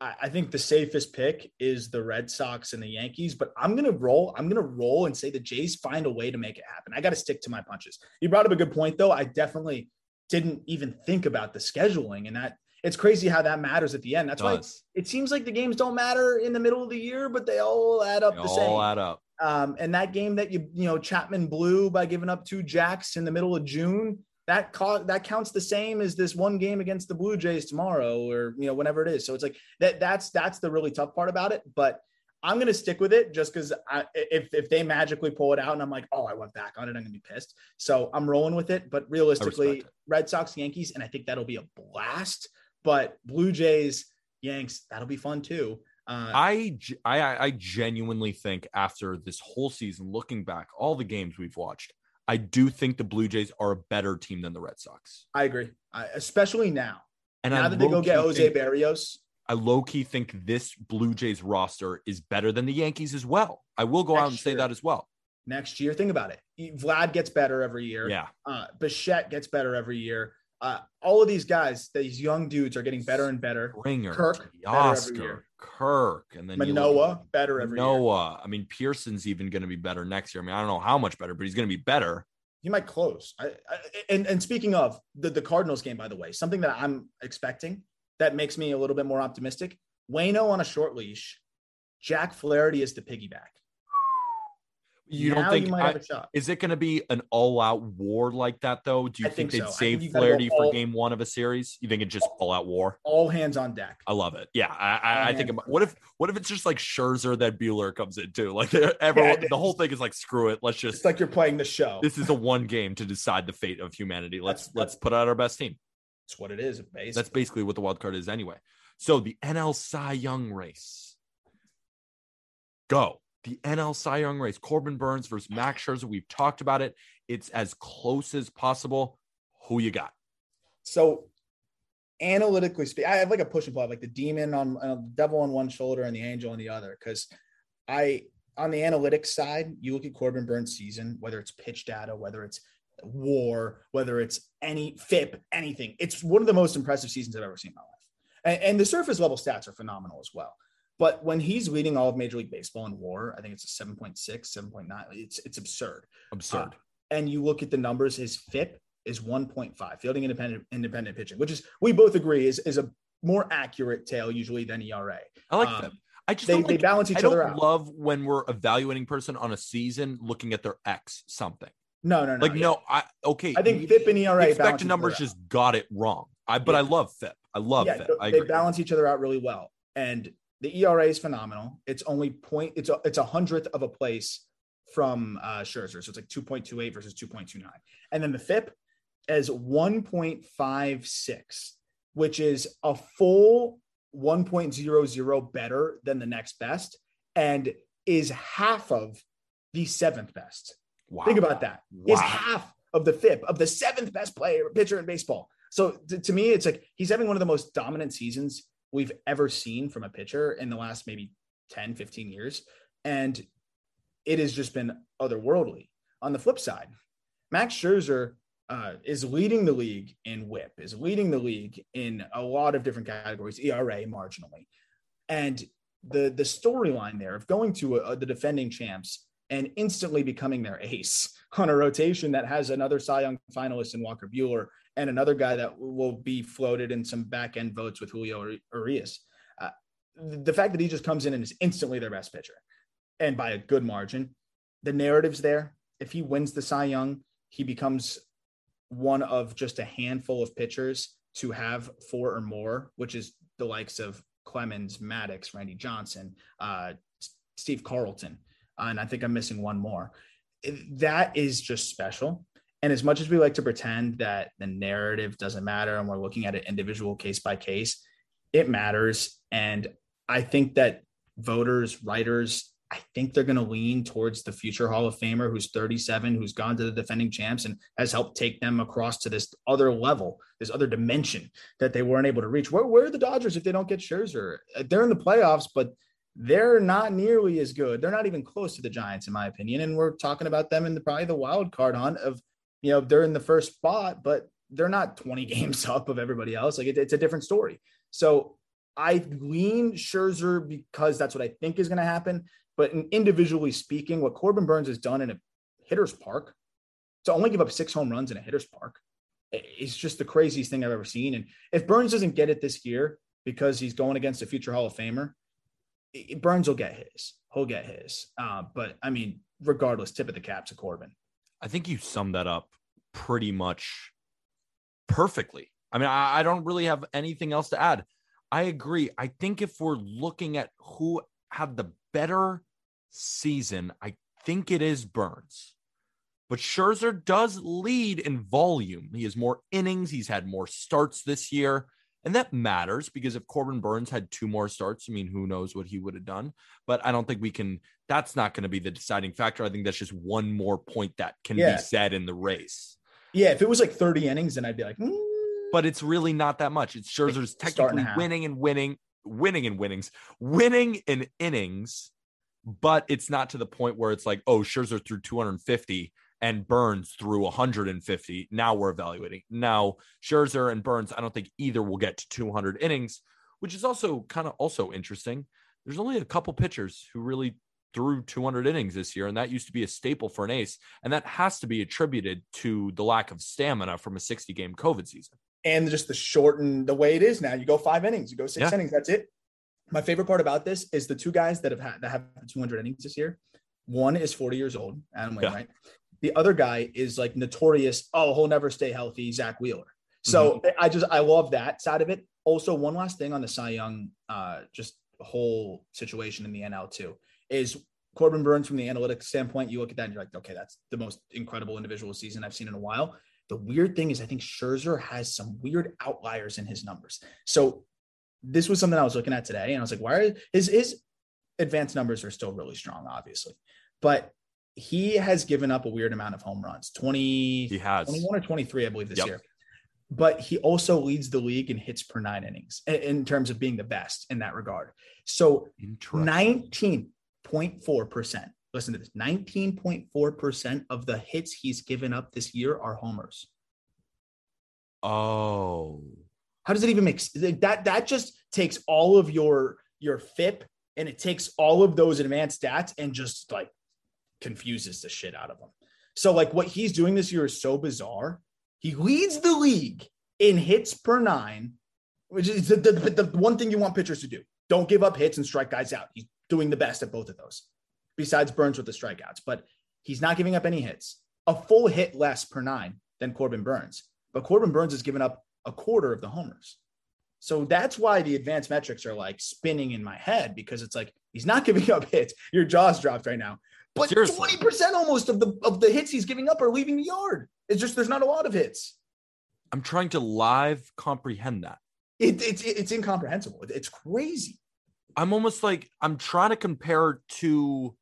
I, I think the safest pick is the Red Sox and the Yankees, but I'm gonna roll. I'm gonna roll and say the Jays find a way to make it happen. I got to stick to my punches. You brought up a good point, though. I definitely didn't even think about the scheduling, and that it's crazy how that matters at the end. That's why it seems like the games don't matter in the middle of the year, but they all add up They the same. all add up. Um, and that game that you you know Chapman blew by giving up two jacks in the middle of June, that co- that counts the same as this one game against the Blue Jays tomorrow, or you know whenever it is. So it's like that. That's that's the really tough part about it. But I'm gonna stick with it just because if if they magically pull it out and I'm like, oh, I went back on it, I'm gonna be pissed. So I'm rolling with it. But realistically, it. Red Sox, Yankees, and I think that'll be a blast. But Blue Jays, Yanks, that'll be fun too. Uh, I, I I genuinely think after this whole season, looking back, all the games we've watched, I do think the Blue Jays are a better team than the Red Sox. I agree, I, especially now. And now I that they go get Jose think- Berrios, I low key think this Blue Jays roster is better than the Yankees as well. I will go out and Next say that as well. next year, think about it. Vlad gets better every year. Yeah. Uh, Bichette gets better every year. Uh, all of these guys, these young dudes, are getting better and better. Springer, Kirk, better every Oscar, year. Kirk, and then Manoah, at better every year. Manoah. I mean, Pearson's even going to be better next year. I mean, I don't know how much better, but he's going to be better. He might close. I, I, and and speaking of the the Cardinals game, by the way, something that I'm expecting that makes me a little bit more optimistic. Wayno on a short leash. Jack Flaherty is the piggyback. You Now don't think you might I- have a shot? is it going to be an all-out war like that though? Do you I think, think they'd. Save think you gotta go Flaherty for game one of a series? You think it's just all-out war? All hands on deck. I love it. Yeah, I, I, I think. About, what if what if it's just like Scherzer that Buehler comes in too? Like everyone, Yeah, the whole thing is like screw it. Let's just It's like you're playing the show. this is a one game to decide the fate of humanity. Let's That's- let's put out our best team. That's what it is. Basically. That's basically what the wild card is anyway. So the NL Cy Young race. Go. The NL Cy Young race. Corbin Burnes versus Max Scherzer. We've talked about it. It's as close as possible. Who you got? So analytically speaking, I have like a push and pull. Like the demon on, the devil on one shoulder and the angel on the other. Because I on the analytics side, you look at Corbin Burnes' season, whether it's pitch data, whether it's war, whether it's any FIP, anything. It's one of the most impressive seasons I've ever seen in my life. And, and the surface level stats are phenomenal as well. But when he's leading all of Major League Baseball in WAR, I think it's a 7.6, 7.9. It's it's absurd. Absurd. and you look at the numbers, his FIP is 1.5, fielding independent independent pitching, which is we both agree is is a more accurate tale usually than ERA. I like um, that. I just They, don't they balance each I don't other out. love when we're evaluating person on a season looking at their X something. no, no, no. Like yeah. no, I okay. I think FIP and ERA expected numbers out. just got it wrong. I but I love FIP. I love yeah, FIP. I they agree. balance each other out really well. And the ERA is phenomenal. It's only point. It's a it's a hundredth of a place from uh, Scherzer, so it's like 2.28 versus 2.29. And then the FIP is 1.56, which is a full 1.00 better than the next best, and is half of the seventh best. Wow. Think about that. Is Wow. half of the FIP of the seventh best player pitcher in baseball. So to, to me, it's like he's having one of the most dominant seasons we've ever seen from a pitcher in the last maybe 10, 15 years. And it has just been otherworldly. On the flip side, Max Scherzer uh, is leading the league in whip, is leading the league in a lot of different categories, ERA marginally. And the the storyline there of going to a, the defending champs and instantly becoming their ace on a rotation that has another Cy Young finalist in Walker Buehler and another guy that will be floated in some back end votes with Julio Urias. Uh, the fact that he just comes in and is instantly their best pitcher and by a good margin, the narrative's there. If he wins the Cy Young, he becomes one of just a handful of pitchers to have four or more, which is the likes of Clemens, Maddux, Randy Johnson, uh, Steve Carlton, uh, and I think I'm missing one more. That is just special. And as much as we like to pretend that the narrative doesn't matter and we're looking at it individual case by case, it matters. And I think that voters, writers, I think they're going to lean towards the future Hall of Famer who's 37, who's gone to the defending champs and has helped take them across to this other level, this other dimension that they weren't able to reach. Where, where are the Dodgers if they don't get Scherzer? Uh, they're in the playoffs, but they're not nearly as good. They're not even close to the Giants, in my opinion. And we're talking about them in the probably the wild card hunt of, you know, they're in the first spot, but they're not 20 games up of everybody else. Like it, it's a different story. So I lean Scherzer because that's what I think is going to happen. But individually speaking, what Corbin Burnes has done in a hitter's park to only give up six home runs in a hitter's park is just the craziest thing I've ever seen. And if Burnes doesn't get it this year because he's going against a future Hall of Famer, Burnes will get his. He'll get his. Uh, but I mean, regardless, tip of the cap to Corbin. I think you summed that up pretty much perfectly. I mean, I, I don't really have anything else to add. I agree. I think if we're looking at who had the better season, I think it is Burnes. But Scherzer does lead in volume. He has more innings. He's had more starts this year. And that matters because if Corbin Burnes had two more starts, I mean, who knows what he would have done. But I don't think we can, that's not going to be the deciding factor. I think that's just one more point that can Yeah. be said in the race. Yeah, if it was like 30 innings, then I'd be like, mm, But it's really not that much. It's Scherzer's technically winning and winning, winning and winnings, winning in innings, but it's not to the point where it's like, oh, Scherzer threw 250 and Burnes threw 150. Now we're evaluating. Now Scherzer and Burnes, I don't think either will get to 200 innings, which is also kind of also interesting. There's only a couple pitchers who really threw 200 innings this year, and that used to be a staple for an ace, and that has to be attributed to the lack of stamina from a 60 game COVID season. and just the shortened the way it is now. You go five innings, you go six Yeah. innings, that's it. My favorite part about this is the two guys that have had that have 200 innings this year. One is 40 years old, Adam Yeah. The other guy is like notorious. Oh, he'll never stay healthy. Zack Wheeler. So Mm-hmm. I just I love that side of it. Also, one last thing on the Cy Young, uh, just whole situation in the NL too is Corbin Burnes from the analytics standpoint. You look at that and you're like, okay, that's the most incredible individual season I've seen in a while. The weird thing is, I think Scherzer has some weird outliers in his numbers. So this was something I was looking at today, and I was like, why are his his advanced numbers are still really strong, obviously, but he has given up a weird amount of home runs 20, He has. 21 or 23, I believe, this Yep. year. But he also leads the league in hits per nine innings in, terms of being the best in that regard. So 19.4%. Listen to this 19.4% of the hits he's given up this year are homers. Oh, How does it even make that? That just takes all of your your FIP and it takes all of those advanced stats and just like confuses the shit out of them. So like what he's doing this year is so bizarre. He leads the league in hits per nine, which is the, the, the one thing you want pitchers to do. Don't give up hits and strike guys out. He's doing the best at both of those, besides Burnes with the strikeouts. But he's not giving up any hits. A full hit less per nine than Corbin Burnes. But Corbin Burnes has given up a quarter of the homers. So that's why the advanced metrics are like spinning in my head because it's like he's not giving up hits. Your jaw's dropped right now. But twenty percent almost of the of the hits he's giving up are leaving the yard. It's just there's not a lot of hits. I'm trying to live comprehend that. It, it's it's incomprehensible. It's crazy. I'm almost like I'm trying to compare to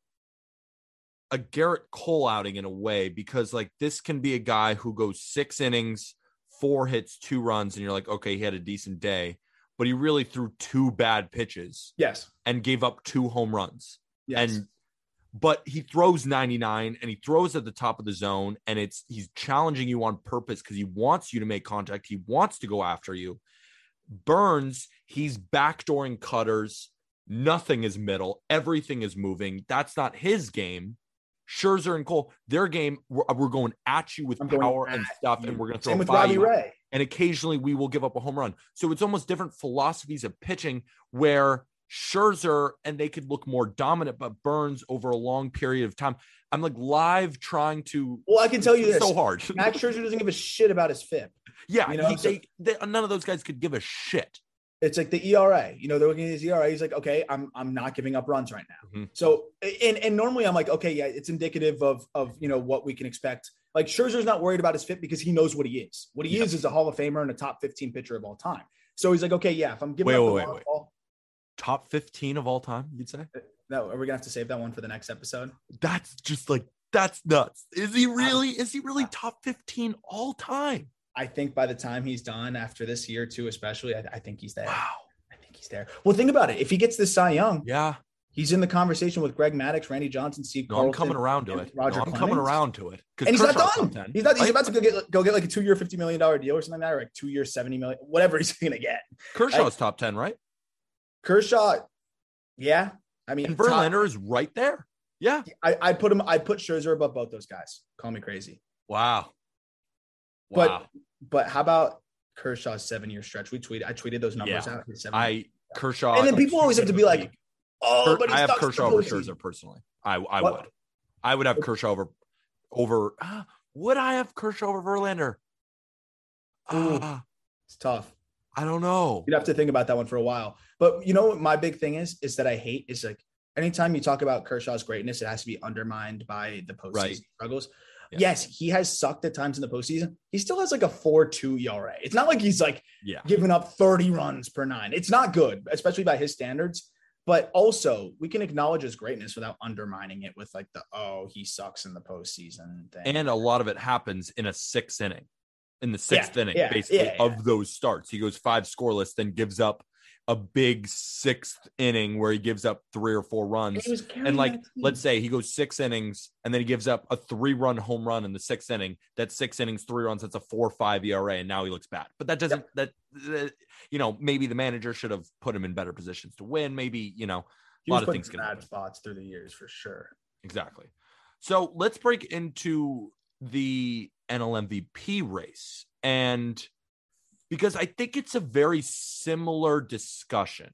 a Gerrit Cole outing in a way because like this can be a guy who goes six innings, four hits, two runs, and you're like, okay, he had a decent day, but he really threw two bad pitches Yes. and gave up two home runs. Yes. And but he throws 99 and he throws at the top of the zone and it's he's challenging you on purpose because he wants you to make contact. He wants to go after you. Burnes, he's backdooring cutters. Nothing is middle. Everything is moving. That's not his game. Scherzer and Cole, their game, we're, we're going at you with I'm power and stuff, you. and we're going to throw Same with Robbie you Ray. and occasionally we will give up a home run. So it's almost different philosophies of pitching where Scherzer and they could look more dominant, but Burnes over a long period of time. I'm like live trying to. Well, I can tell you this. so hard. Max Scherzer doesn't give a shit about his FIP. yeah, you know, he- so- they, they, none of those guys could give a shit. It's like the ERA. You know, they're looking at his ERA. He's like, okay, I'm I'm not giving up runs right now. Mhm. So and and normally I'm like, okay, yeah, it's indicative of of you know what we can expect. Like Scherzer's not worried about his FIP because he knows what he is. What he Yeah. is is a Hall of Famer and a top 15 pitcher of all time. So he's like, okay, yeah, if I'm giving Wait, up wait, the wait, wait. ball, Top 15 of all time, you'd say? Uh, no, are we gonna have to save that one for the next episode? That's just like that's nuts. Is he really? Is he really top 15 all time? I think by the time he's done after this year too, especially, I, I think he's there. Wow. I think he's there. Well, think about it. If he gets this Cy Young, Yeah. he's in the conversation with Greg Maddux, Randy Johnson, Steve No, I'm coming around to it. Roger no, I'm coming around to it. and he's not Kershaw's top done. He's not. He's Right? about to go get go get like a two year, fifty million dollar deal or something like that, or like two year, seventy million, whatever he's gonna get. Kershaw's top 10, right? Kershaw, yeah. I mean, And top- Verlander is right there. Yeah. I I put him. I put Scherzer above both those guys. Call me crazy, Wow. But- Wow. but how about Kershaw's seven year stretch? We tweeted. I tweeted those numbers Yeah. out. I Kershaw. and then people always have to be like, oh, but I have sucks in the Kershaw over. Scherzer personally. I I What? would. I would have Kershaw over over. ah, would I have Kershaw over Verlander? Ooh. Ah, It's tough. I don't know. You'd have to think about that one for a while. But you know what my big thing is? Is that I hate is like anytime you talk about Kershaw's greatness, it has to be undermined by the postseason Right. struggles. Yeah. Yes, he has sucked at times in the postseason. He still has like a 4-2 ERA. It's not like he's like Yeah. giving up 30 runs per nine. It's not good, especially by his standards. But also, we can acknowledge his greatness without undermining it with like the oh, he sucks in the postseason thing. And a lot of it happens in a sixth inning, in the sixth Yeah, inning, yeah, basically, yeah, of those starts. He goes five scoreless, then gives up a big sixth inning where he gives up three or four runs. carrying And like, let's say he goes six innings and then he gives up a three run home run in the sixth inning. That's six innings, three runs. That's a four five ERA. And now he looks bad. But that doesn't, that, that, you know, maybe the manager should have put him in better positions to win. Maybe, you know, he a lot of things can bad spots through the years for sure. Exactly. So let's break into the NL MVP race. And because I think it's a very similar discussion.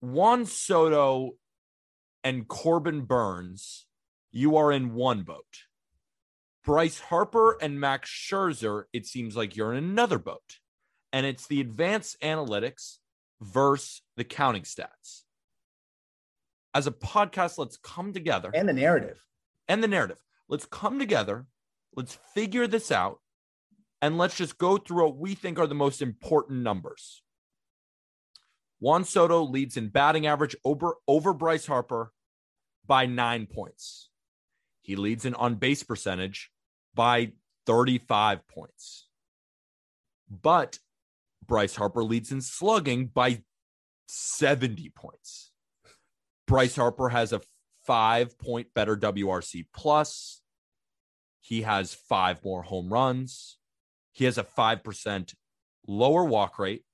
Juan Soto and Corbin Burnes, you are in one boat. Bryce Harper and Max Scherzer, it seems like you're in another boat. And it's the advanced analytics versus the counting stats. As a podcast, let's come together And the narrative. and the narrative. Let's come together. Let's figure this out. And let's just go through what we think are the most important numbers. Juan Soto leads in batting average over, over Bryce Harper by nine points. He leads in on base percentage by 35 points. But Bryce Harper leads in slugging by 70 points. Bryce Harper has a five point better WRC plus. He has five more home runs. He has a 5% lower walk rate,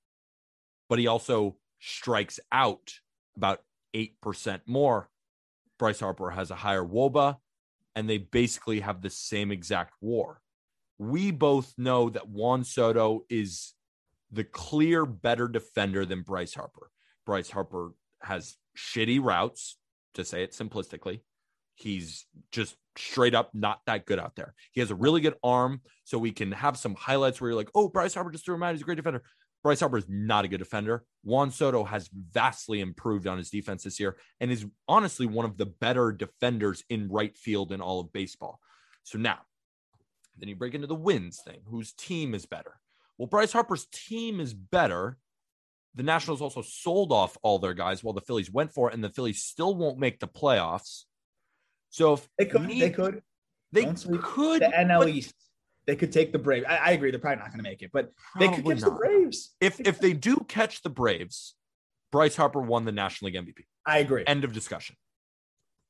but he also strikes out about 8% more. Bryce Harper has a higher WOBA, and they basically have the same exact war. We both know that Juan Soto is the clear better defender than Bryce Harper. Bryce Harper has shitty routes, to say it simplistically. He's just straight up not that good out there. He has a really good arm, so we can have some highlights where you're like, oh, Bryce Harper just threw him out. He's a great defender. Bryce Harper is not a good defender. Juan Soto has vastly improved on his defense this year and is honestly one of the better defenders in right field in all of baseball. So now, then you break into the wins thing. Whose team is better? Well, Bryce Harper's team is better. The Nationals also sold off all their guys while the Phillies went for it, and the Phillies still won't make the playoffs. So if They could. me- they could. they Don't could, The NL but East. They could take the Braves. I, I agree. They're probably not going to make it, but they could catch the. Braves. If if they do catch the Braves, Bryce Harper won the National League MVP. I agree. End of discussion.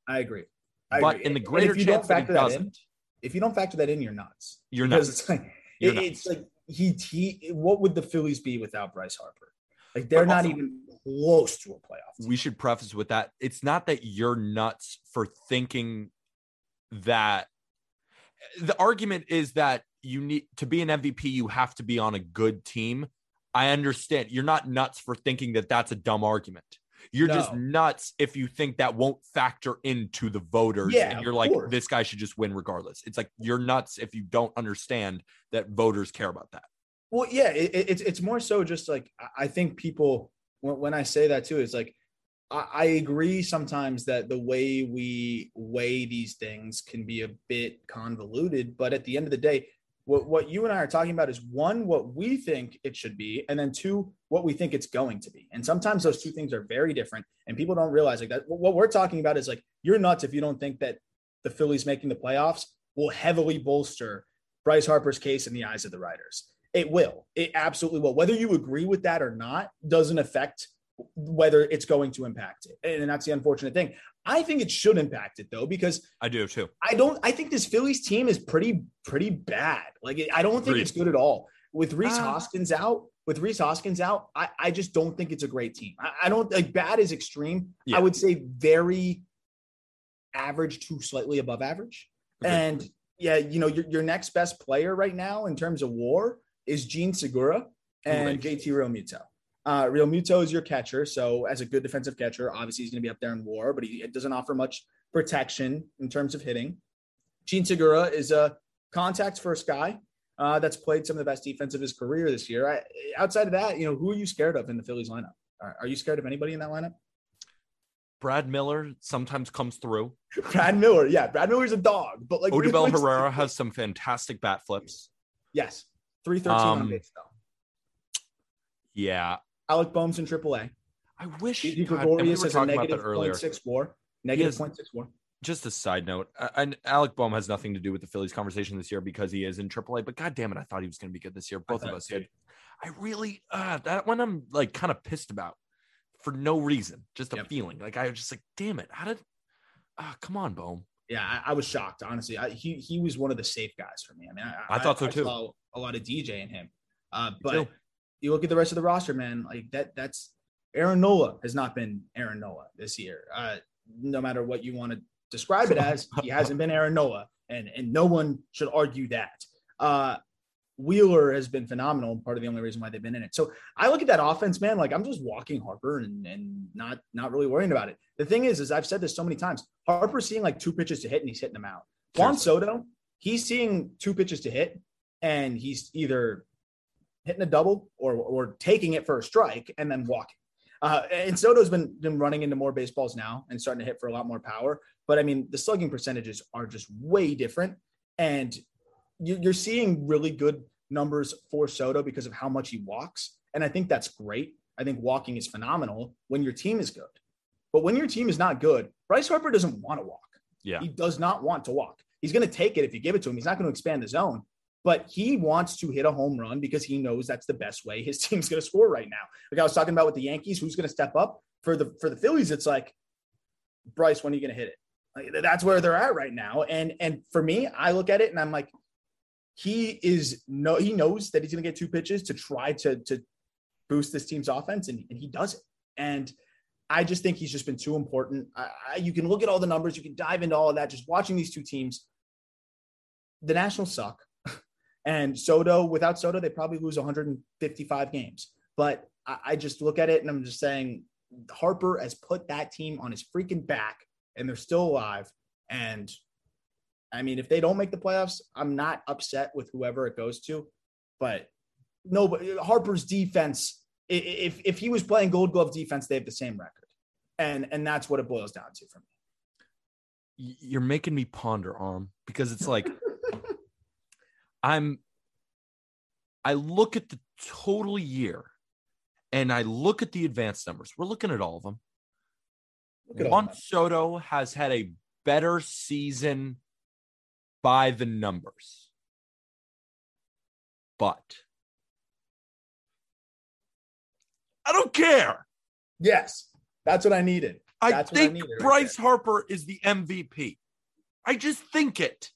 I agree. I but agree. in the greater if you don't chance that he factor that in, if you don't factor that in, you're nuts. you're not. it's like You're it- it's like he he. What would the Phillies be without Bryce Harper? Like they're not even close to a playoff. Team. we should preface with that it's not that you're nuts for thinking that the argument is that you need to be an MVP you have to be on a good team i understand you're not nuts for thinking that that's a dumb argument you're just nuts if you think that won't factor into the voters Yeah, and you're like course. this guy should just win regardless it's like you're nuts if you don't understand that voters care about that Well, yeah, it, it- it's it's more so just like I think people when, when I say that too, it's like I, I agree sometimes that the way we weigh these things can be a bit convoluted, but at the end of the day, what what you and I are talking about is one what we think it should be, and then two what we think it's going to be. And sometimes those two things are very different, and people don't realize like that. What we're talking about is like you're nuts if you don't think that the Phillies making the playoffs will heavily bolster Bryce Harper's case in the eyes of the writers. It will. It absolutely will. Whether you agree with that or not doesn't affect whether it's going to impact it. And that's the unfortunate thing. I think it should impact it though, because i do too I don't I think this Phillies team is pretty, pretty bad. Like I don't think Agreed. it's good at all. With Reese Uh, Hoskins out, with Rhys Hoskins out, I, I just don't think it's a great team. I, I don't like bad is extreme. Yeah. I would say very average to slightly above average. Agreed. And yeah, you know, your, your next best player right now in terms of war is Jean Segura and. JT Realmuto. Uh, Realmuto is your catcher. So, as a good defensive catcher, obviously he's going to be up there in war, but he it doesn't offer much protection in terms of hitting. Jean Segura is a contact first guy uh, that's played some of the best defense of his career this year. I, outside of that, you know, who are you scared of in the Phillies lineup? Are, are you scared of anybody in that lineup? Brad Miller sometimes comes through. Brad Miller, yeah, Brad Miller's a dog, but like Odubel Herrera has some fantastic bat flips. yes, three thirteen on Um, base though. Yeah, Alec Bohm's in AAA. I wish. Gigi God, and we Gregorius a talking about negative earlier. point six four. Negative has- point six four. Just a side note, uh, and Alec Bohm has nothing to do with the Phillies conversation this year because he is in AAA. But God damn it, I thought he was going to be good this year. Both of us did. I really uh, that one I'm like kind of pissed about for no reason, just a Yep. feeling. Like I was just like, damn it, how did? Ah, come on, Bohm. Yeah, I, I was shocked. Honestly, I, he he was one of the safe guys for me. I mean, I, I thought so, too. a lot of DJ in him, uh, but you look at the rest of the roster, man. Like that, that's Aaron Nola has not been Aaron Nola this year. Uh, no matter what you want to describe it as, he hasn't been Aaron Nola, and and no one should argue that. Uh, Wheeler has been phenomenal, part of the only reason why they've been in it. So I look at that offense, man. Like I'm just walking Harper and and not not really worrying about it. The thing is, is I've said this so many times. Harper's seeing like two pitches to hit, and he's hitting them out. Juan Soto, he's seeing two pitches to hit, and he's either hitting a double or or taking it for a strike and then walking. Uh, and Soto's been been running into more baseballs now and starting to hit for a lot more power. But I mean, the slugging percentages are just way different, and you're seeing really good numbers for Soto because of how much he walks, and I think that's great. I think walking is phenomenal when your team is good, but when your team is not good, Bryce Harper doesn't want to walk. Yeah. He does not want to walk. He's going to take it if you give it to him. He's not going to expand the zone, but he wants to hit a home run because he knows that's the best way his team's going to score right now. Like I was talking about with the Yankees, who's going to step up for the for the Phillies? It's like Bryce, when are you going to hit it? Like, that's where they're at right now. And and for me, I look at it and I'm like, he is no, he knows that he's going to get two pitches to try to to boost this team's offense, and, and he does it. And I just think he's just been too important. I, I, you can look at all the numbers, you can dive into all of that. Just watching these two teams, the Nationals suck, and Soto without Soto, they probably lose 155 games. But I, I just look at it and I'm just saying Harper has put that team on his freaking back, and they're still alive. And I mean, if they don't make the playoffs, I'm not upset with whoever it goes to. But no, but Harper's defense, if if he was playing Gold Glove defense, they have the same record, and and that's what it boils down to for me. You're making me ponder, Aram, because it's like I'm I look at the total year and I look at the advanced numbers. We're looking at all of them. Look Juan. Soto has had a better season by the numbers. But I don't care. Yes, that's what I needed. I That's I think needed right Bryce Harper is the MVP. I just think it.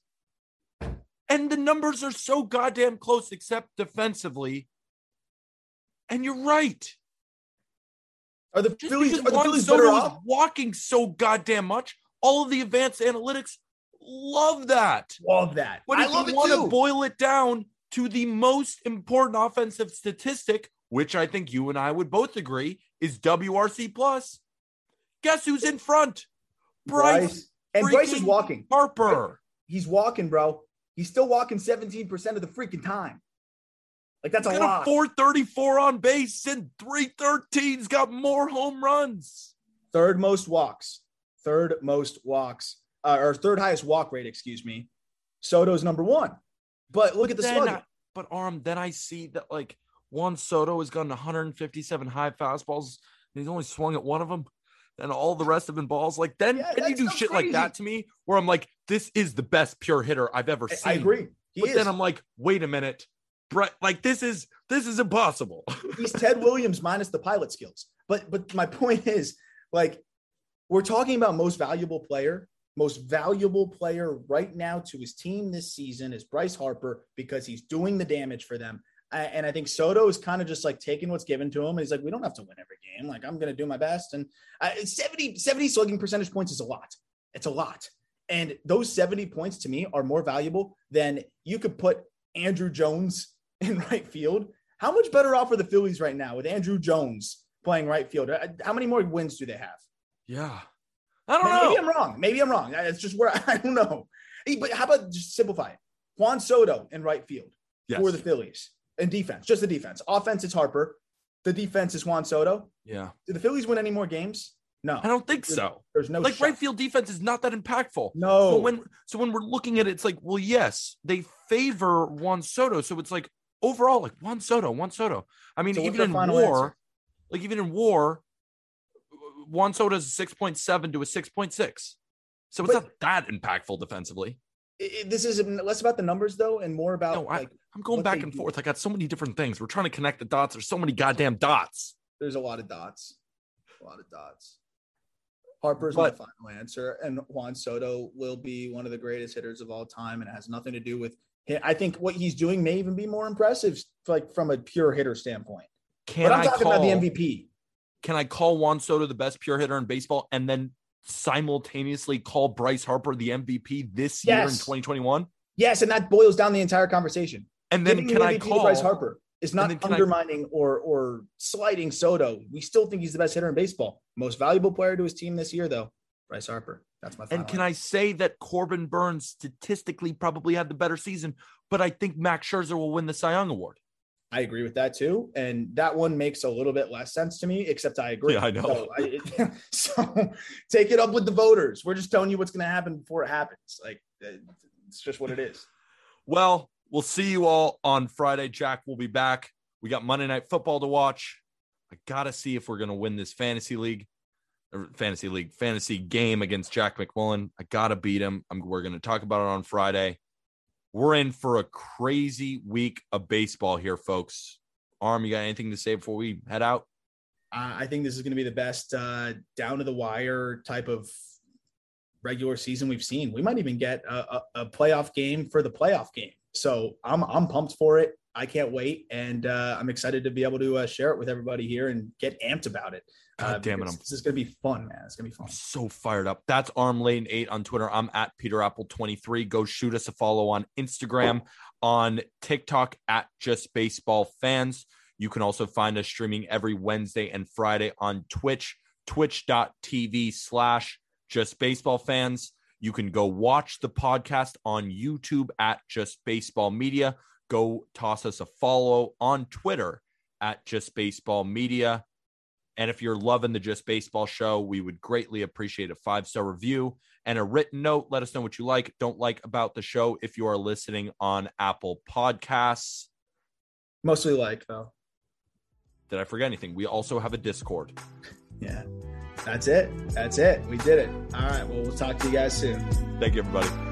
And the numbers are so goddamn close, except defensively. And you're right. Are the Just Phillies are the Phillies better off? walking so goddamn much, all of the advanced analytics love that. Love that. But I if love you want to boil it down to the most important offensive statistic, which I think you and I would both agree is WRC plus. Guess who's in front? Bryce, Bryce and Bryce is walking. Harper. He's walking, bro. He's still walking 17% of the freaking time. Like that's a got lot. a 434 on base and 313's got more home runs. Third most walks. Third most walks. Uh, or third highest walk rate, excuse me. Soto's number one. But look at the. I- but Aram, then I see that like one Soto has gotten 157 high fastballs and he's only swung at one of them. And all the rest have been balls. Like then, Yeah, then you do so shit like that to me, where I'm like, this is the best pure hitter I've ever seen. I agree. He but is. then I'm like, wait a minute, Brett, like this is this is impossible. he's Ted Williams minus the pilot skills. But but my point is, like, we're talking about most valuable player. Most valuable player right now to his team this season is Bryce Harper because he's doing the damage for them. And I think Soto is kind of just like taking what's given to him. And he's like, we don't have to win every game. Like, I'm going to do my best. And I, 70, 70 slugging percentage points is a lot. It's a lot. And those 70 points to me are more valuable than you could put Andruw Jones in right field. How much better off are the Phillies right now with Andruw Jones playing right field? Uh, How many more wins do they have? yeah. I don't know. Maybe. I'm wrong. Maybe I'm wrong. It's just where I don't know. Hey, But how about just simplify it? Juan Soto in right field Yes. for the Phillies and defense, just the defense. Offense is Harper. The defense is Juan Soto. yeah. Do the Phillies win any more games No, I don't think There's- so. there's no like shot. right field defense is not that impactful. No, So when so when we're looking at it, it's like, well, yes, they favor Juan Soto. So it's like overall, like Juan Soto, Juan Soto. I mean, So even in war, answer? like even in war, Juan Soto is a six point seven to a six point six. So it's But- not that impactful defensively. I- I- this is less about the numbers though, and more about No, I- like I'm going back and do. forth. I got so many different things. We're trying to connect the dots. There's so many goddamn dots. there's a lot of dots, a lot of dots. Harper's But- my final answer, and Juan Soto will be one of the greatest hitters of all time, and it has nothing to do with. I think what he's doing may even be more impressive, like from a pure hitter standpoint. Can but I'm I talking call, about the MVP. Can I call Juan Soto the best pure hitter in baseball and then simultaneously call Bryce Harper the MVP this year in 2021? Yes, and that boils down the entire conversation. And then Giving can the I call Bryce Harper is not can I- undermining or or slighting Soto. We still think he's the best hitter in baseball. Most valuable player to his team this year, though, Bryce Harper. That's my. And can I say that Corbin Burnes statistically probably had the better season, but I think Max Scherzer will win the Cy Young Award. I agree with that too, and that one makes a little bit less sense to me. Except I agree. Yeah, I know. So, I, so take it up with the voters. We're just telling you what's going to happen before it happens. Like uh, it's just what it is. Well, we'll see you all on Friday. Jack will be back. We got Monday Night Football to watch. I got to see if we're going to win this fantasy league, or fantasy league, fantasy game against Jack McMullen. I got to beat him. I'm, we're going to talk about it on Friday. We're in for a crazy week of baseball here, folks. Aram, you got anything to say before we head out? Uh, I think this is going to be the best uh, down to the wire type of regular season we've seen. We might even get a, a, a playoff game for the playoff game. So I'm I'm pumped for it. I can't wait, and uh, I'm excited to be able to uh, share it with everybody here and get amped about it. Uh, God damn it, I'm- This is going to be fun, man. It's going to be fun. I'm so fired up. That's Aram Leighton 8 on Twitter. I'm at Peter Appel 23. Go shoot us a follow on Instagram, on TikTok at Just Baseball Fans. You can also find us streaming every Wednesday and Friday on Twitch, twitch.tv slash Just Baseball Fans. You can go watch the podcast on YouTube at Just Baseball Media. Go toss us a follow on Twitter at Just Baseball Media. And if you're loving the Just Baseball show, we would greatly appreciate a five star review and a written note. Let us know what you like, don't like about the show if you are listening on Apple Podcasts. Mostly like though. Did I forget anything? We also have a Discord. Yeah. That's it. That's it. We did it. All right. Well, we'll talk to you guys soon. Thank you, everybody.